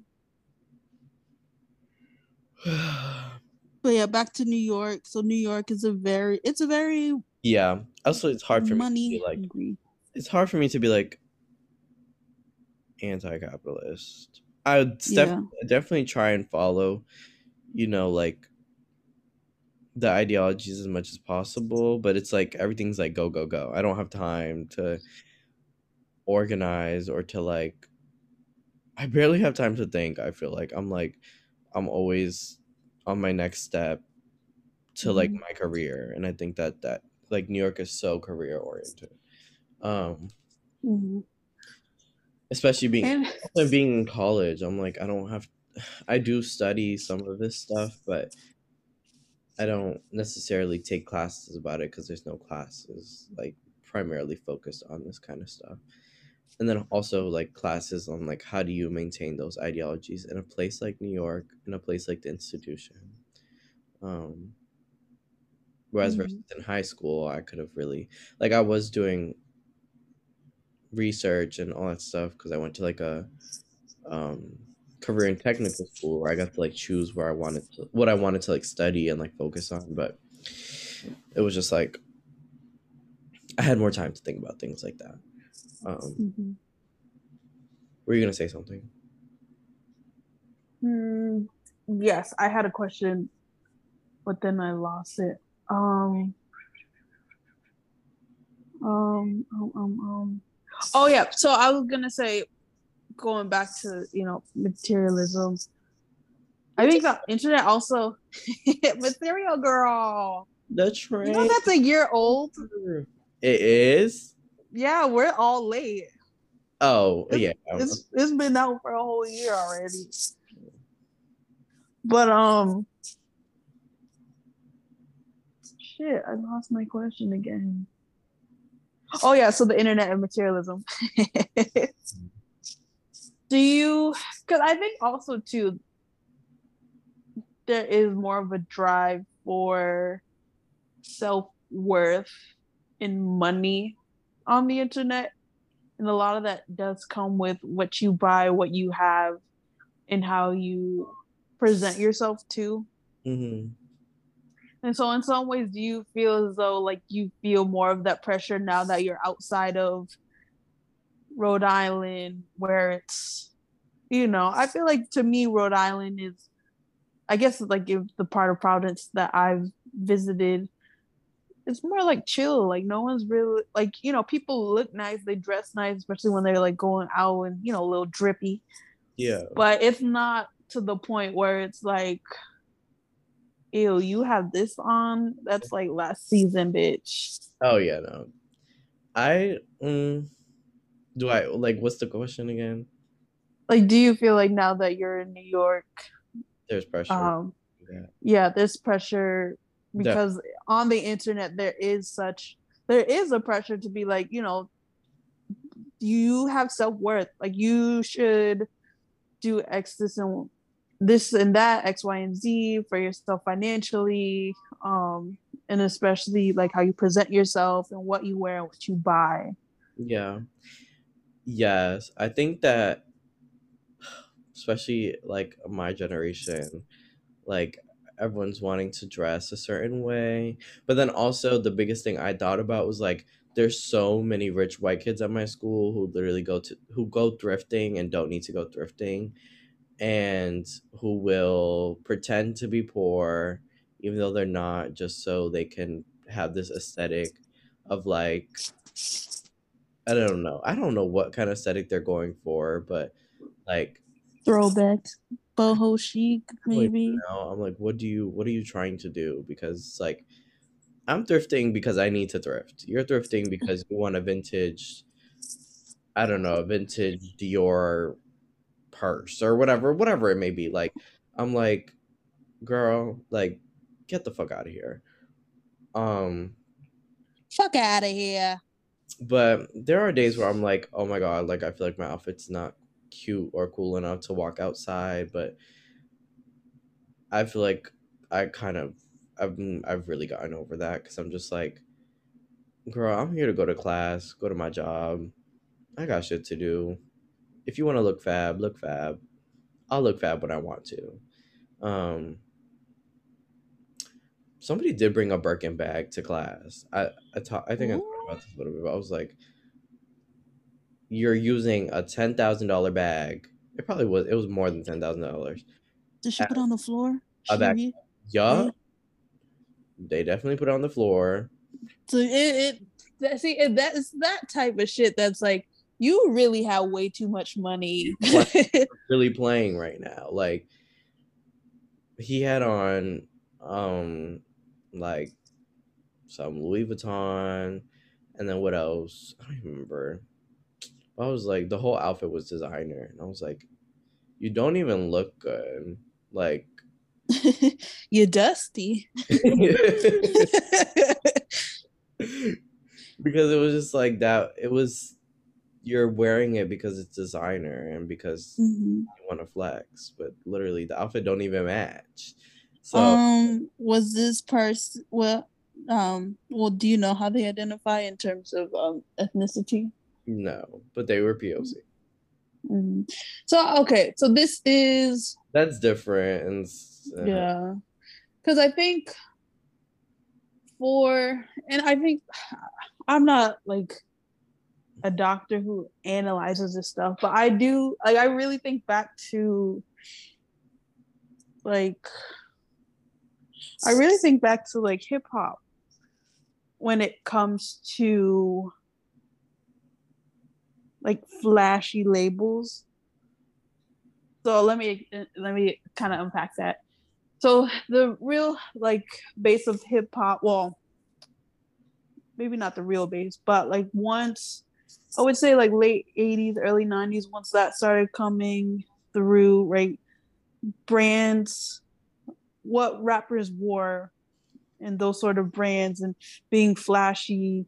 [SIGHS] but yeah, back to New York. So New York is a very it's a very yeah. Also it's hard for money me to be like hungry it's hard for me to be like anti-capitalist. I would yeah. definitely try and follow, you know, like the ideologies as much as possible, but it's like everything's like go go go. I don't have time to organize or to like I barely have time to think. I feel like I'm like I'm always on my next step to mm-hmm. like my career and I think that that like New York is so career oriented. Um, mm-hmm. especially being and- being in college, I'm like I don't have. [SIGHS] I do study some of this stuff, but I don't necessarily take classes about it because there's no classes like primarily focused on this kind of stuff. And then also like classes on like how do you maintain those ideologies in a place like New York, in a place like the institution. Um, whereas mm-hmm. versus in high school, I could have really like I was doing research and all that stuff because I went to like a um, career and technical school where I got to like choose where I wanted to what I wanted to like study and like focus on. But it was just like I had more time to think about things like that. Um, mm-hmm. Were you gonna say something? Mm, yes, I had a question, but then I lost it. Um, um, um, um, um Oh yeah. So I was gonna say, going back to you know materialism. I think the internet also [LAUGHS] material girl. The trend. You know that's a year old. It is. Yeah, we're all late. Oh it's, yeah. It's it's been out for a whole year already. But um shit, I lost my question again. Oh yeah, so the internet and materialism. [LAUGHS] Do you cuz I think also too there is more of a drive for self-worth in money on the internet and a lot of that does come with what you buy, what you have and how you present yourself to. Mm-hmm. And so, in some ways, do you feel as though like you feel more of that pressure now that you're outside of Rhode Island, where it's, you know, I feel like to me, Rhode Island is, I guess, like if the part of Providence that I've visited, it's more like chill. Like no one's really like you know people look nice, they dress nice, especially when they're like going out and you know a little drippy. Yeah. But it's not to the point where it's like ew, you have this on? That's like last season, bitch. Oh yeah, no. I mm, do I like what's the question again? Like do you feel like now that you're in New York there's pressure? Um yeah, yeah there's pressure because on the internet there is such there is a pressure to be like, you know, you have self-worth like you should do x this and this and that x y and z for yourself financially um and especially like how you present yourself and what you wear and what you buy. Yeah. Yes. I think that especially like my generation like everyone's wanting to dress a certain way but then also the biggest thing i thought about was like there's so many rich white kids at my school who literally go to who go thrifting and don't need to go thrifting and who will pretend to be poor even though they're not just so they can have this aesthetic of like I don't know. I don't know what kind of aesthetic they're going for, but like throwbacks, boho chic, maybe. Like, I'm like, what do you what are you trying to do? Because like I'm thrifting because I need to thrift. You're thrifting because you want a vintage I don't know, a vintage Dior purse or whatever, whatever it may be. Like I'm like, girl, like get the fuck out of here. Um fuck out of here. But there are days where I'm like, oh my god, like I feel like my outfit's not cute or cool enough to walk outside, but I feel like I kind of I've I've really gotten over that because I'm just like, girl, I'm here to go to class, go to my job. I got shit to do. If you want to look fab, look fab. I'll look fab when I want to. Um, somebody did bring a Birkin bag to class. I I, ta- I think Ooh. I talked about this a little bit. But I was like, you're using a ten thousand dollar bag. It probably was. It was more than ten thousand dollars. Did she put on the floor? A bag. Yeah. They definitely put it on the floor. So it, it see it, that is that type of shit that's like you really have way too much money. [LAUGHS] really playing right now. Like he had on um like some Louis Vuitton, and then what else? I don't remember. I was like, the whole outfit was designer, and I was like, you don't even look good. Like, [LAUGHS] you're dusty. [LAUGHS] because it was just like that. It was you're wearing it because it's designer and because mm-hmm. you want to flex, but literally the outfit don't even match. So, um, was this person well? Um, well, do you know how they identify in terms of um, ethnicity? No, but they were POC. Mm-hmm. So okay, so this is that's different, and uh, yeah, because I think for and I think [SIGHS] I'm not like a doctor who analyzes this stuff, but I do like I really think back to like I really think back to like hip hop when it comes to like flashy labels. So let me let me kind of unpack that. So the real like base of hip hop, well, maybe not the real base, but like once I would say like late 80s, early 90s, once that started coming through, right? Brands what rappers wore and those sort of brands and being flashy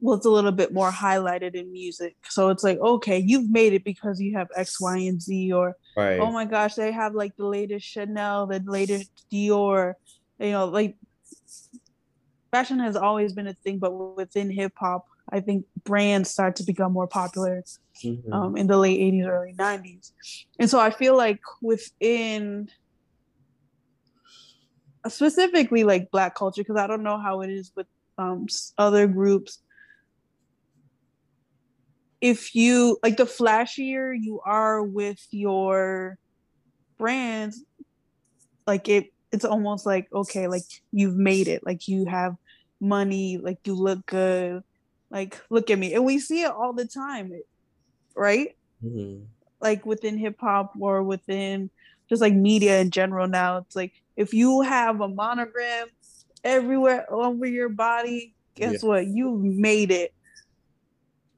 was a little bit more highlighted in music. So it's like, okay, you've made it because you have X, Y, and Z, or right. oh my gosh, they have like the latest Chanel, the latest Dior, you know, like fashion has always been a thing, but within hip hop, I think brands start to become more popular mm-hmm. um, in the late 80s, early 90s. And so I feel like within specifically like black culture because i don't know how it is with um other groups if you like the flashier you are with your brands like it it's almost like okay like you've made it like you have money like you look good like look at me and we see it all the time right mm-hmm. like within hip-hop or within just like media in general now it's like if you have a monogram everywhere over your body guess yeah. what you made it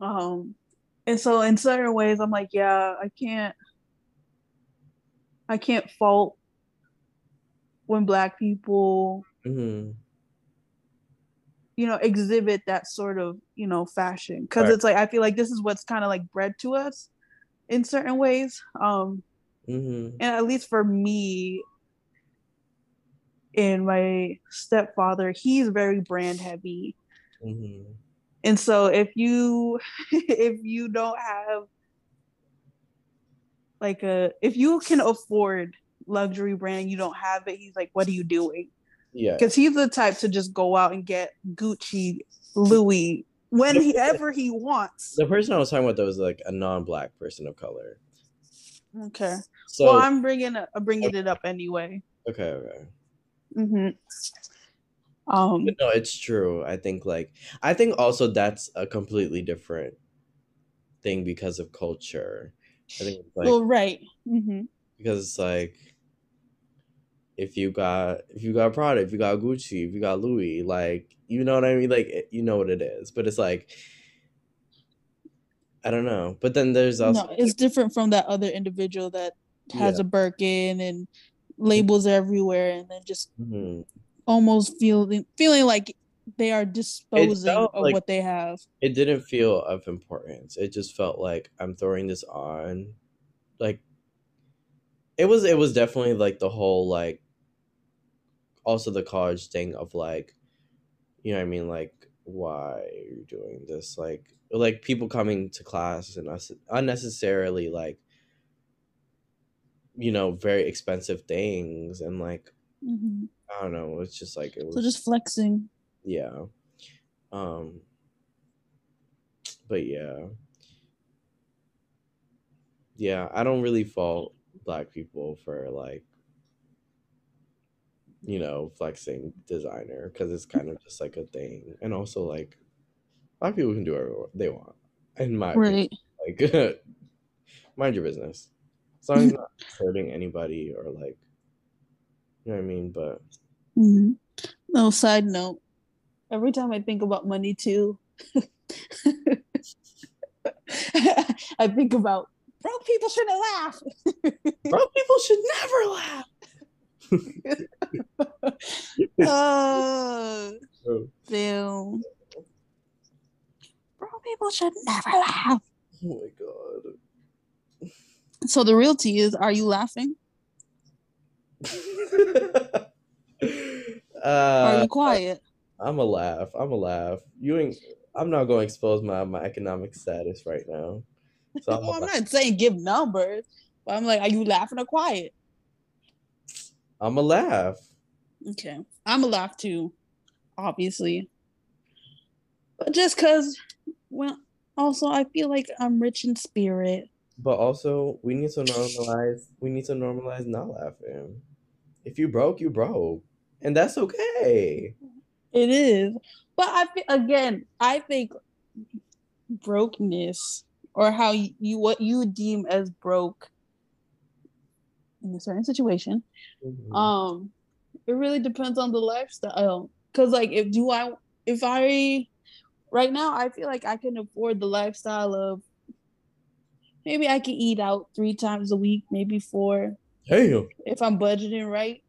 um and so in certain ways i'm like yeah i can't i can't fault when black people mm-hmm. You know exhibit that sort of you know fashion because Right. it's like i feel like this is what's kind of like bred to us in certain ways um Mm-hmm. and at least for me and my stepfather he's very brand heavy Mm-hmm. and so if you [LAUGHS] if you don't have like a if you can afford luxury brand you don't have it he's like what are you doing Yeah. because he's the type to just go out and get gucci louis whenever he wants The person I was talking about though was like a non-black person of color. okay So well i'm bringing bringing it up anyway okay, okay. hmm um But no, it's true. I think like I think also that's a completely different thing because of culture. I think it's like well right hmm because it's like if you got if you got Prada, if you got Gucci, if you got Louis, like you know what I mean, like it- you know what it is. But it's like I don't know. But then there's also no it's different from that other individual that has Yeah. a birkin and labels everywhere and then just Mhm. almost feeling feeling like they are disposing of like- what they have it didn't feel of importance. It just felt like I'm throwing this on. Like it was it was definitely like the whole like also the college thing of like you know what I mean? Like why are you doing this? Like like people coming to class and us unnecessarily like you know very expensive things and like Mhm. I don't know it's just like it was so just flexing. Yeah. Um but yeah. Yeah i don't really fault black people for like you know flexing designer because it's kind of just like a thing and also like a lot of people can do whatever they want in my opinion. right like [LAUGHS] mind your business as long as it's [LAUGHS] not hurting anybody or like you know what i mean but Mhm. no side note every time i think about money too [LAUGHS] i think about broke people shouldn't laugh broke people should never laugh [LAUGHS] [LAUGHS] oh Oh. damn broke people should never laugh oh my god so the real tea is are you laughing [LAUGHS] are uh, you quiet I'm a laugh. I'm a laugh. You ain't. I'm not going to expose my my economic status right now. So I'm well, i'm not saying give numbers but i'm like are you laughing or quiet I'm a laugh. Okay. I'm a laugh too, obviously. But just cause well also I feel like I'm rich in spirit. But also, we need to normalize. We need to normalize not laughing. If you broke, you broke, and that's okay. It is. But I again, I think brokenness or how you what you deem as broke in a certain situation. Mhm. um it really depends on the lifestyle. Because like if do i if i right now i feel like i can afford the lifestyle of maybe i can eat out three times a week maybe four. Damn. if i'm budgeting right.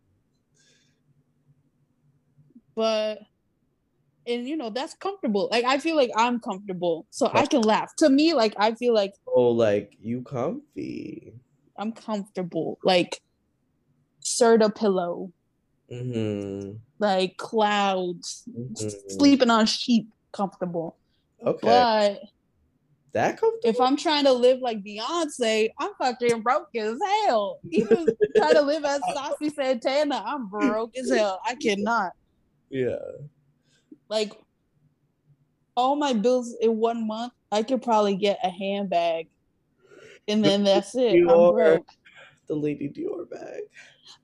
But and you know that's comfortable. Like i feel like i'm comfortable. So i can laugh. To me like i feel like Oh, like you comfy. I'm comfortable like serta pillow Mm-hmm. like clouds Mhm. sleeping on sheep comfortable. Okay. But that comfortable. if I'm trying to live like Beyonce, I'm fucking broke as hell. Even trying to live as [LAUGHS] Saucy Santana, I'm broke as hell. I cannot. yeah. Like all my bills in one month, I could probably get a handbag. And then that's it. I'm broke. The Lady Dior bag.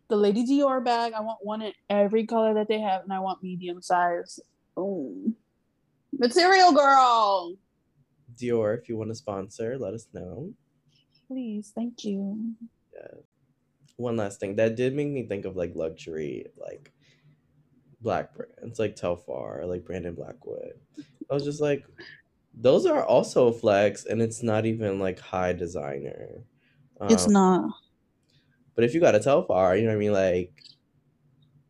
The Lady Dior bag, I want one in every color that they have, and I want medium size. Boom. Material girl. Dior, if you want to sponsor, let us know. Please, thank you. Yeah. One last thing that did make me think of like luxury, like black brands, like Telfar, like Brandon Blackwood. I was just like, those are also flex, and it's not even like high designer. It's Um, not. But if you got a Telfar, you know what I mean? Like,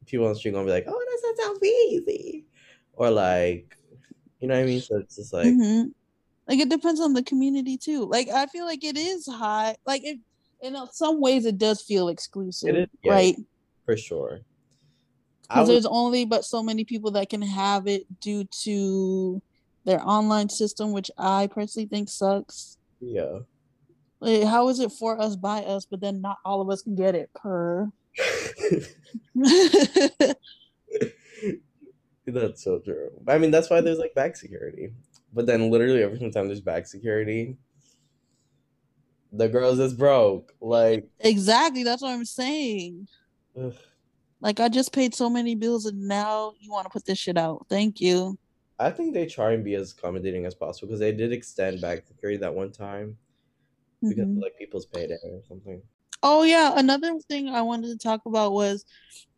people on the street gonna be like, "Oh, that's a Telfeezy," or like you know what I mean. So it's just like Mhm. Like it depends on the community too. Like I feel like it is high. Like it in some ways it does feel exclusive, is yeah, right? for sure. Because there's only but so many people that can have it due to their online system, which I personally think sucks. yeah. Like, how is it for us by us, but then not all of us can get it per? [LAUGHS] That's so true. I mean, that's why there's like bag security. But then literally every single time there's bag security, the girls is broke. Like, exactly, that's what I'm saying. ugh. Like I just paid so many bills, and now you want to put this shit out. Thank you. I think they try and be as accommodating as possible because they did extend bag security that one time because of Mhm. like people's payday or something. Oh yeah, another thing I wanted to talk about was,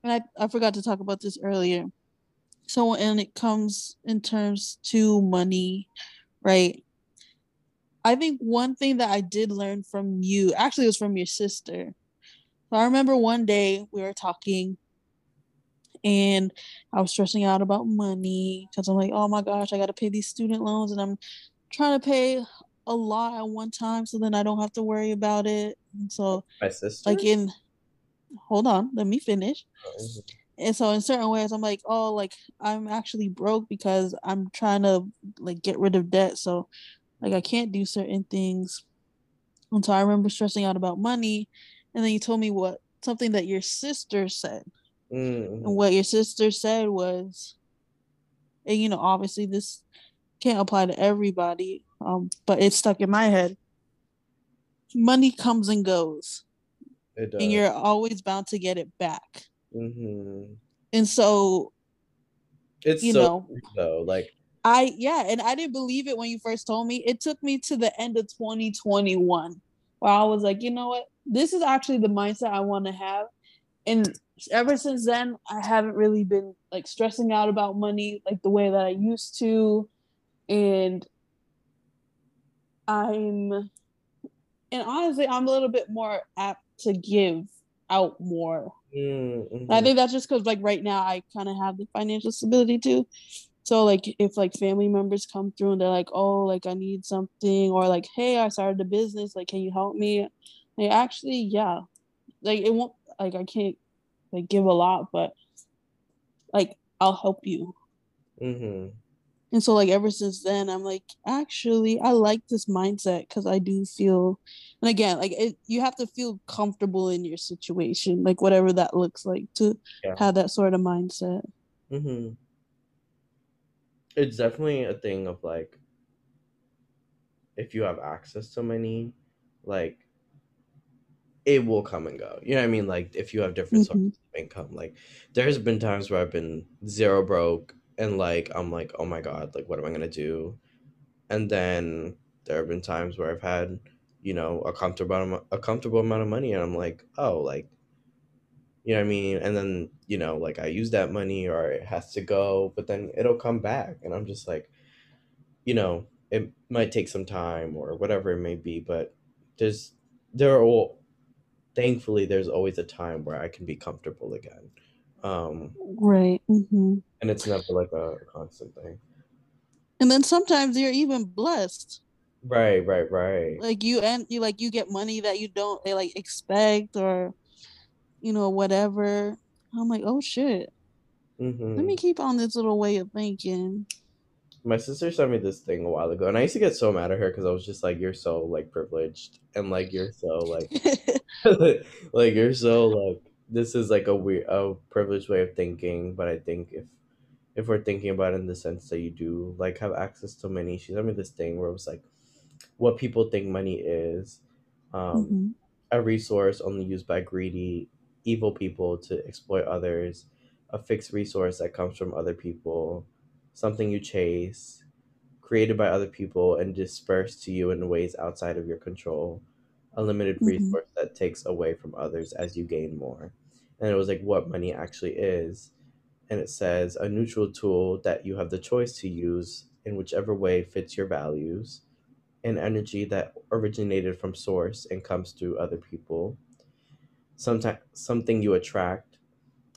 and I, I forgot to talk about this earlier. So when it comes in terms to money, right? I think one thing that I did learn from you, actually it was from your sister. So I remember one day we were talking and I was stressing out about money because I'm like, oh my gosh, I gotta pay these student loans and I'm trying to pay a lot at one time so then I don't have to worry about it. And so My sister. like in hold on let me finish Oh, and so in certain ways i'm like oh like i'm actually broke because i'm trying to like get rid of debt so like i can't do certain things and so i remember stressing out about money and then you told me what something that your sister said mm, and what your sister said was and you know obviously this can't apply to everybody um but it's stuck in my head money comes and goes and you're always bound to get it back hmm and so It's you so know though. Like, I yeah, and I didn't believe it when you first told me. It took me to the end of 2021 where I was like, you know what? This is actually the mindset I want to have. And ever since then, I haven't really been like stressing out about money like the way that I used to. And I'm and honestly, I'm a little bit more apt to give out more mm, I think that's just because like right now I kind of have the financial stability too. So like if like family members come through and they're like, oh, like I need something, or like, hey, I started a business, like, can you help me? Like actually, yeah. Like it won't like I can't like give a lot, but like I'll help you. Mhm. And so like ever since then, I'm like, actually, I like this mindset because I do feel, and again, like it, you have to feel comfortable in your situation, like whatever that looks like, to Yeah. have that sort of mindset. hmm It's definitely a thing of like, if you have access to money, like, it will come and go. You know what I mean? Like, if you have different hmm sources of income, like, there's been times where I've been zero broke and like, I'm like, oh my God, like, what am I gonna do? And then there have been times where I've had, you know, a comfortable amount, a comfortable amount of money, and I'm like, oh, like, you know what I mean? And then, you know, like I use that money or it has to go, but then it'll come back. And I'm just like, you know, it might take some time or whatever it may be, but there's, there are, thankfully, there's always a time where I can be comfortable again. Um, Right. hmm and it's never like a constant thing. And then sometimes you're even blessed. Right, right, right. Like you and you like you get money that you don't they like expect or you know whatever. I'm like, oh shit. Let hmm me keep on this little way of thinking. My sister sent me this thing a while ago, and I used to get so mad at her because I was just like, "You're so like privileged, and like you're so like [LAUGHS] [LAUGHS] like you're so like this is like a weird a privileged way of thinking but i think if if we're thinking about it in the sense that you do like have access to money she sent me this thing where it was like what people think money is um hmm a resource only used by greedy evil people to exploit others a fixed resource that comes from other people something you chase created by other people and dispersed to you in ways outside of your control a limited hmm resource that takes away from others as you gain more. And it was like what money actually is. And it says a neutral tool that you have the choice to use in whichever way fits your values, an energy that originated from source and comes through other people, sometimes something you attract,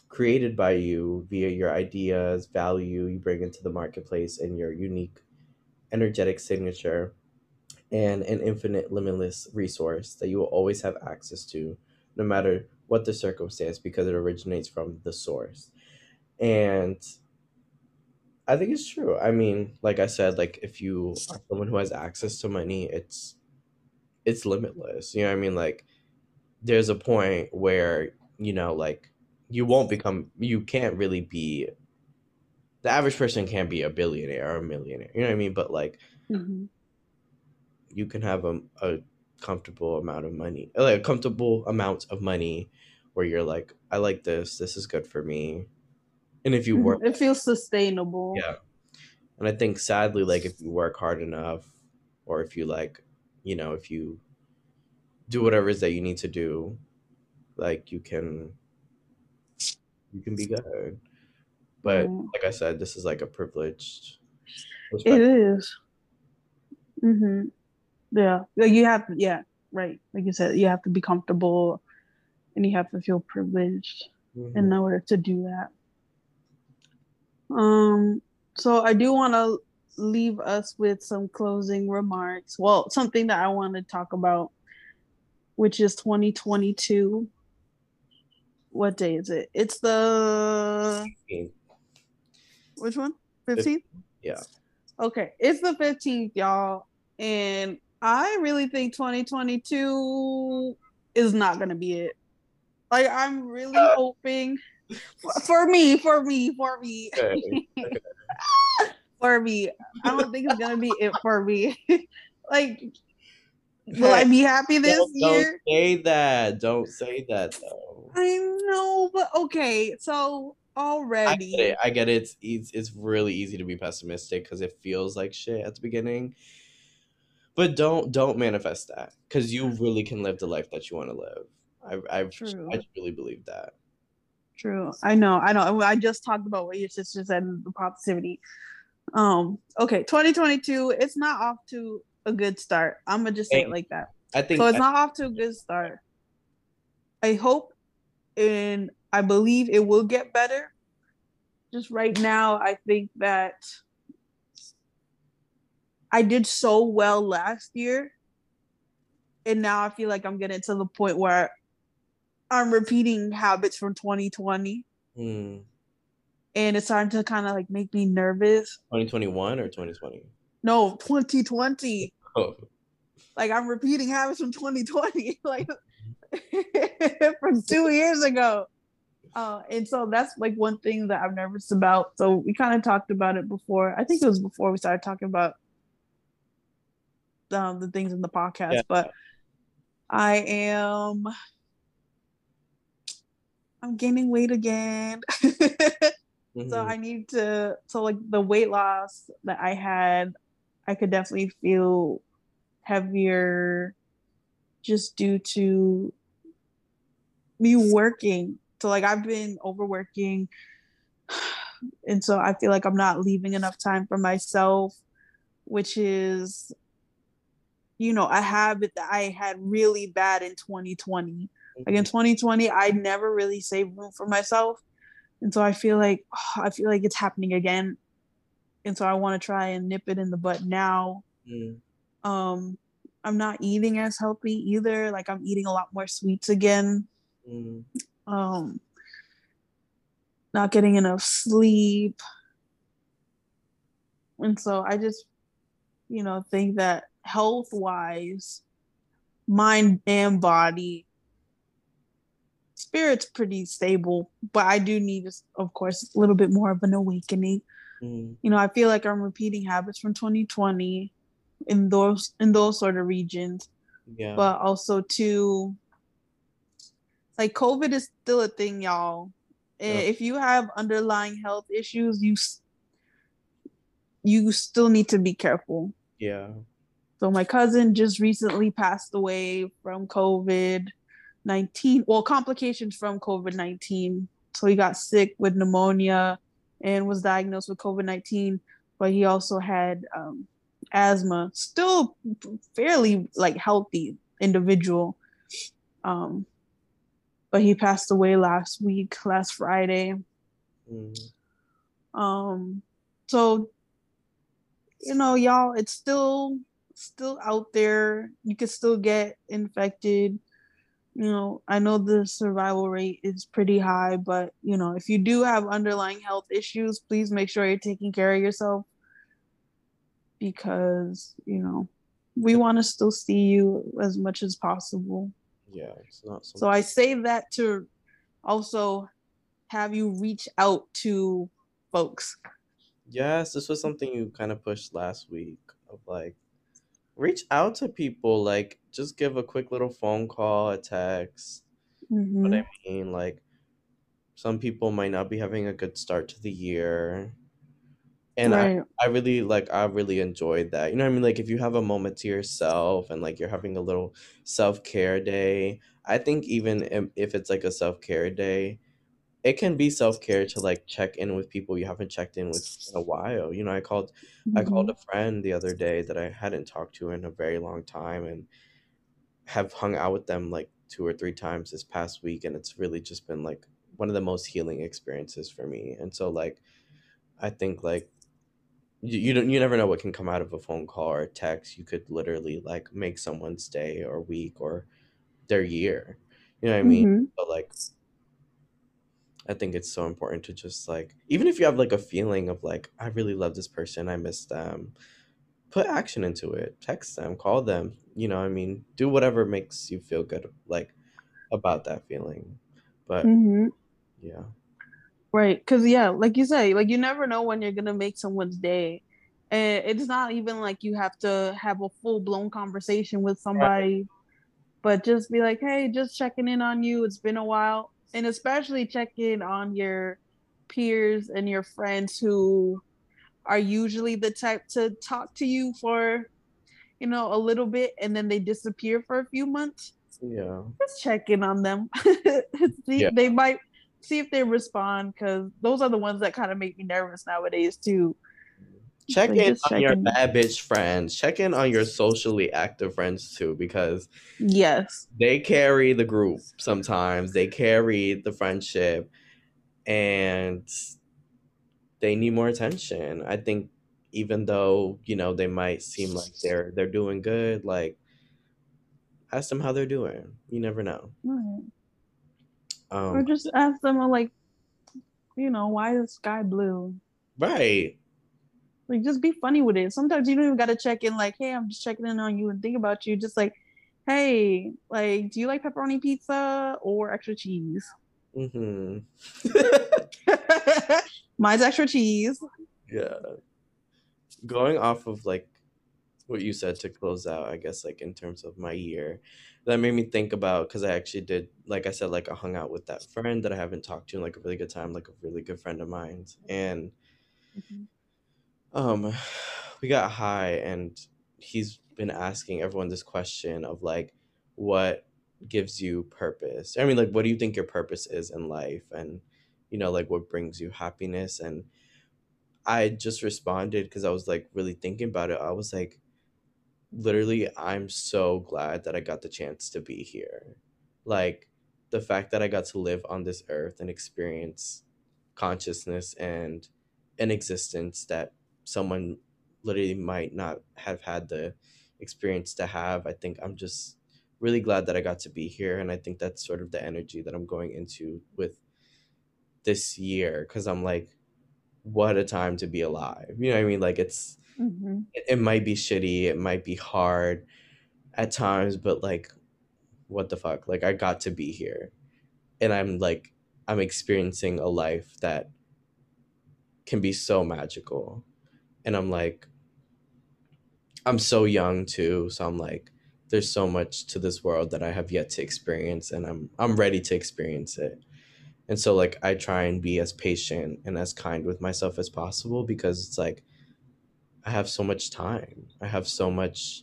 created by you via your ideas, value you bring into the marketplace, and your unique energetic signature, and an infinite, limitless resource that you will always have access to, no matter what the circumstance, because it originates from the source. And I think it's true. I mean, like I said, like if you are someone who has access to money, it's it's limitless. You know what I mean? Like there's a point where, you know, like you won't become you can't really be the average person can't be a billionaire or a millionaire. You know what I mean? But like Mhm. You can have a, a comfortable amount of money, like a comfortable amount of money where you're like, I like this, this is good for me. And if you work It feels sustainable. Yeah. And I think sadly, like if you work hard enough, or if you like, you know, if you do whatever it is that you need to do, like you can, you can be good. But Mm. like I said, this is like a privileged. It is. Mm-hmm. Yeah. Like you have yeah, right. Like you said, you have to be comfortable and you have to feel privileged Mhm. in order to do that. Um, so I do want to leave us with some closing remarks. Well, something that I want to talk about, which is 2022. What day is it? It's the which one? 15th? Yeah. Okay, it's the 15th, y'all. And I really think 2022 is not going to be it. Like, I'm really [LAUGHS] hoping for, for me, for me, for me, Okay. [LAUGHS] for me. I don't think it's going to be it for me. [LAUGHS] like, will I be happy this Don't, don't year? say that. Don't say that though. I know, but okay. So I already, get it. I get it. It's eas- it's really easy to be pessimistic because it feels like shit at the beginning. But don't don't manifest that because you really can live the life that you want to live. I I True. I truly believe that. True. I know. I know. I just talked about what your sister said the positivity. Um. Okay. 2022. It's not off to a good start. I'm gonna just say it like that. I think So it's I- not off to a good start. I hope and I believe it will get better. Just right now, I think that I did so well last year. And now I feel like I'm getting to the point where I'm repeating habits from 2020. Hmm. And it's starting to kind of like make me nervous. 2021 or 2020. No, 2020. Oh, Like I'm repeating habits from 2020. [LAUGHS] like [LAUGHS] from two years ago. Uh, and so that's like one thing that I'm nervous about. So we kind of talked about it before. I think it was before we started talking about um, the things in the podcast. Yeah. But I am, I'm gaining weight again. [LAUGHS] so mhm. I need to. So like the weight loss that I had, I could definitely feel heavier, just due to me working. So like I've been overworking [SIGHS] and so I feel like I'm not leaving enough time for myself, which is you know, a habit that I had really bad in 2020. Like in 2020, I never really saved room for myself. And so I feel like [SIGHS] I feel like it's happening again. And so I want to try and nip it in the butt now. Mm, Um I'm not eating as healthy either. Like I'm eating a lot more sweets again. mm, um not getting enough sleep and so i just you know think that health wise mind and body spirit's pretty stable but i do need of course a little bit more of an awakening mm, you know i feel like i'm repeating habits from 2020 in those in those sort of regions yeah. but also too like covid is still a thing y'all Yeah. if you have underlying health issues you you still need to be careful yeah. So my cousin just recently passed away from covid 19 well complications from covid 19 so he got sick with pneumonia and was diagnosed with covid 19 but he also had um, asthma still fairly like healthy individual um but he passed away last week, last Friday. Mm. Um, so you know, y'all, it's still still out there. You could still get infected. You know, I know the survival rate is pretty high, but you know, if you do have underlying health issues, please make sure you're taking care of yourself because, you know, we want to still see you as much as possible. Yeah, it's not So so I say that to also have you reach out to folks. Yes, this was something you kind of pushed last week of like reach out to people, like just give a quick little phone call, a text. Mm-hmm. What I mean, like some people might not be having a good start to the year. And Right. I, I really like I really enjoyed that. You know what I mean? Like if you have a moment to yourself and like you're having a little self-care day, I think even if, if it's like a self-care day, it can be self-care to like check in with people you haven't checked in with in a while. You know, I called I called Mm-hmm. a friend the other day that I hadn't talked to in a very long time and have hung out with them like two or three times this past week and it's really just been like one of the most healing experiences for me. And so like I think like you, you don't you never know what can come out of a phone call or a text. You could literally like make someone's day or week or their year. You know what I mean? Mm-hmm. But like I think it's so important to just like even if you have like a feeling of like I really love this person, I miss them, put action into it. Text them, call them, you know, I mean, do whatever makes you feel good like about that feeling. But Mm-hmm. yeah. Right. Because, yeah, like you say, like you never know when you're going to make someone's day. And it's not even like you have to have a full blown conversation with somebody, but just be like, hey, just checking in on you. It's been a while. And especially check in on your peers and your friends who are usually the type to talk to you for, you know, a little bit and then they disappear for a few months. Yeah. Just check in on them. [LAUGHS] see, Yeah. They might see if they respond because those are the ones that kind of make me nervous nowadays too. Check Like, in on your in. bad bitch friends. Check in on your socially active friends too, because Yes. they carry the group sometimes. They carry the friendship and they need more attention. I think even though, you know, they might seem like they're they're doing good, like ask them how they're doing. You never know. Right. Or Um just ask them like, you know, why is the sky blue? right. Like just be funny with it. Sometimes you don't even gotta check in like, hey, I'm just checking in on you and think about you. Just like, hey, like, do you like pepperoni pizza or extra cheese? Mm-hmm. [LAUGHS] Mine's extra cheese. Yeah. Going off of like what you said to close out, I guess like in terms of my year, that made me think about because I actually did, like I said, like I hung out with that friend that I haven't talked to in like a really good time, like a really good friend of mine, and um, [SIGHS] we got high, and he's been asking everyone this question of like, what gives you purpose? I mean, like, what do you think your purpose is in life, and you know, like what brings you happiness and I just responded because I was like really thinking about it. I was like, literally, I'm so glad that I got the chance to be here. Like, the fact that I got to live on this earth and experience consciousness and an existence that someone literally might not have had the experience to have. I think I'm just really glad that I got to be here. And I think that's sort of the energy that I'm going into with this year because I'm like, what a time to be alive. You know what I mean? Like it's hmm it, it might be shitty, it might be hard at times, but like what the fuck? Like I got to be here. And I'm like I'm experiencing a life that can be so magical. And I'm like I'm so young too, so I'm like there's so much to this world that I have yet to experience and I'm I'm ready to experience it. And so like I try and be as patient and as kind with myself as possible because it's like I have so much time. I have so much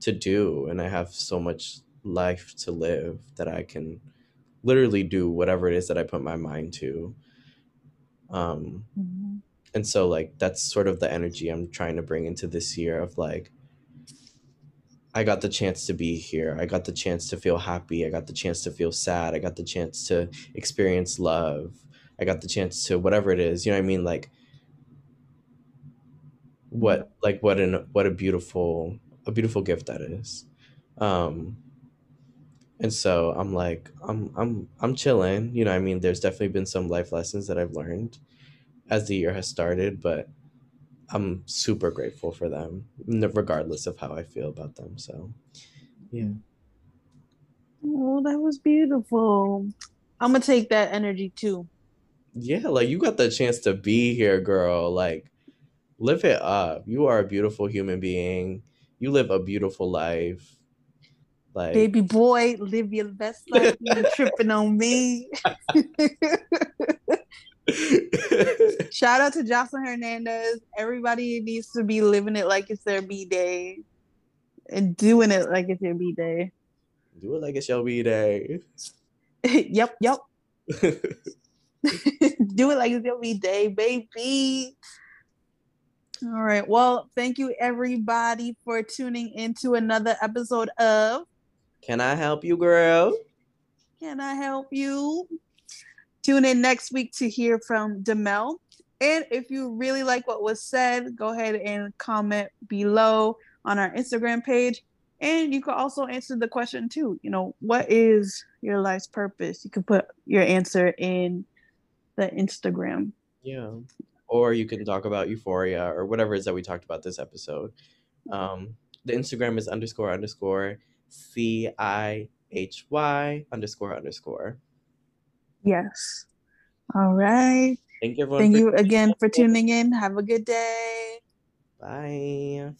to do and I have so much life to live that I can literally do whatever it is that I put my mind to. Um hmm and so like that's sort of the energy I'm trying to bring into this year of like I got the chance to be here. I got the chance to feel happy. I got the chance to feel sad. I got the chance to experience love. I got the chance to whatever it is. You know what I mean? Like what like what an what a beautiful a beautiful gift that is. Um and so I'm like I'm I'm I'm chilling. You know, I mean, there's definitely been some life lessons that I've learned as the year has started, but I'm super grateful for them, regardless of how I feel about them. So, yeah. Oh, that was beautiful. I'm gonna take that energy too. Yeah, like you got the chance to be here, girl. Like, live it up. You are a beautiful human being. You live a beautiful life. Like, baby boy, live your best life. You tripping on me. [LAUGHS] [LAUGHS] [LAUGHS] Shout out to Jocelyn Hernandez. Everybody needs to be living it like it's their B day and doing it like it's your B day. Do it like it's your B day. yep, yep. Do it like it's your B day, baby. All right. Well, thank you everybody for tuning into another episode of Can I help you, girl? Can I help you? Tune in next week to hear from Demel. And if you really like what was said, go ahead and comment below on our Instagram page. And you can also answer the question too. You know, what is your life's purpose? You can put your answer in the Instagram. Yeah. Or you can talk about euphoria or whatever it is that we talked about this episode. Um, the Instagram is underscore underscore C I H Y underscore underscore. Yes. All right. Thank you Thank you again for tuning in. Have a good day. Bye.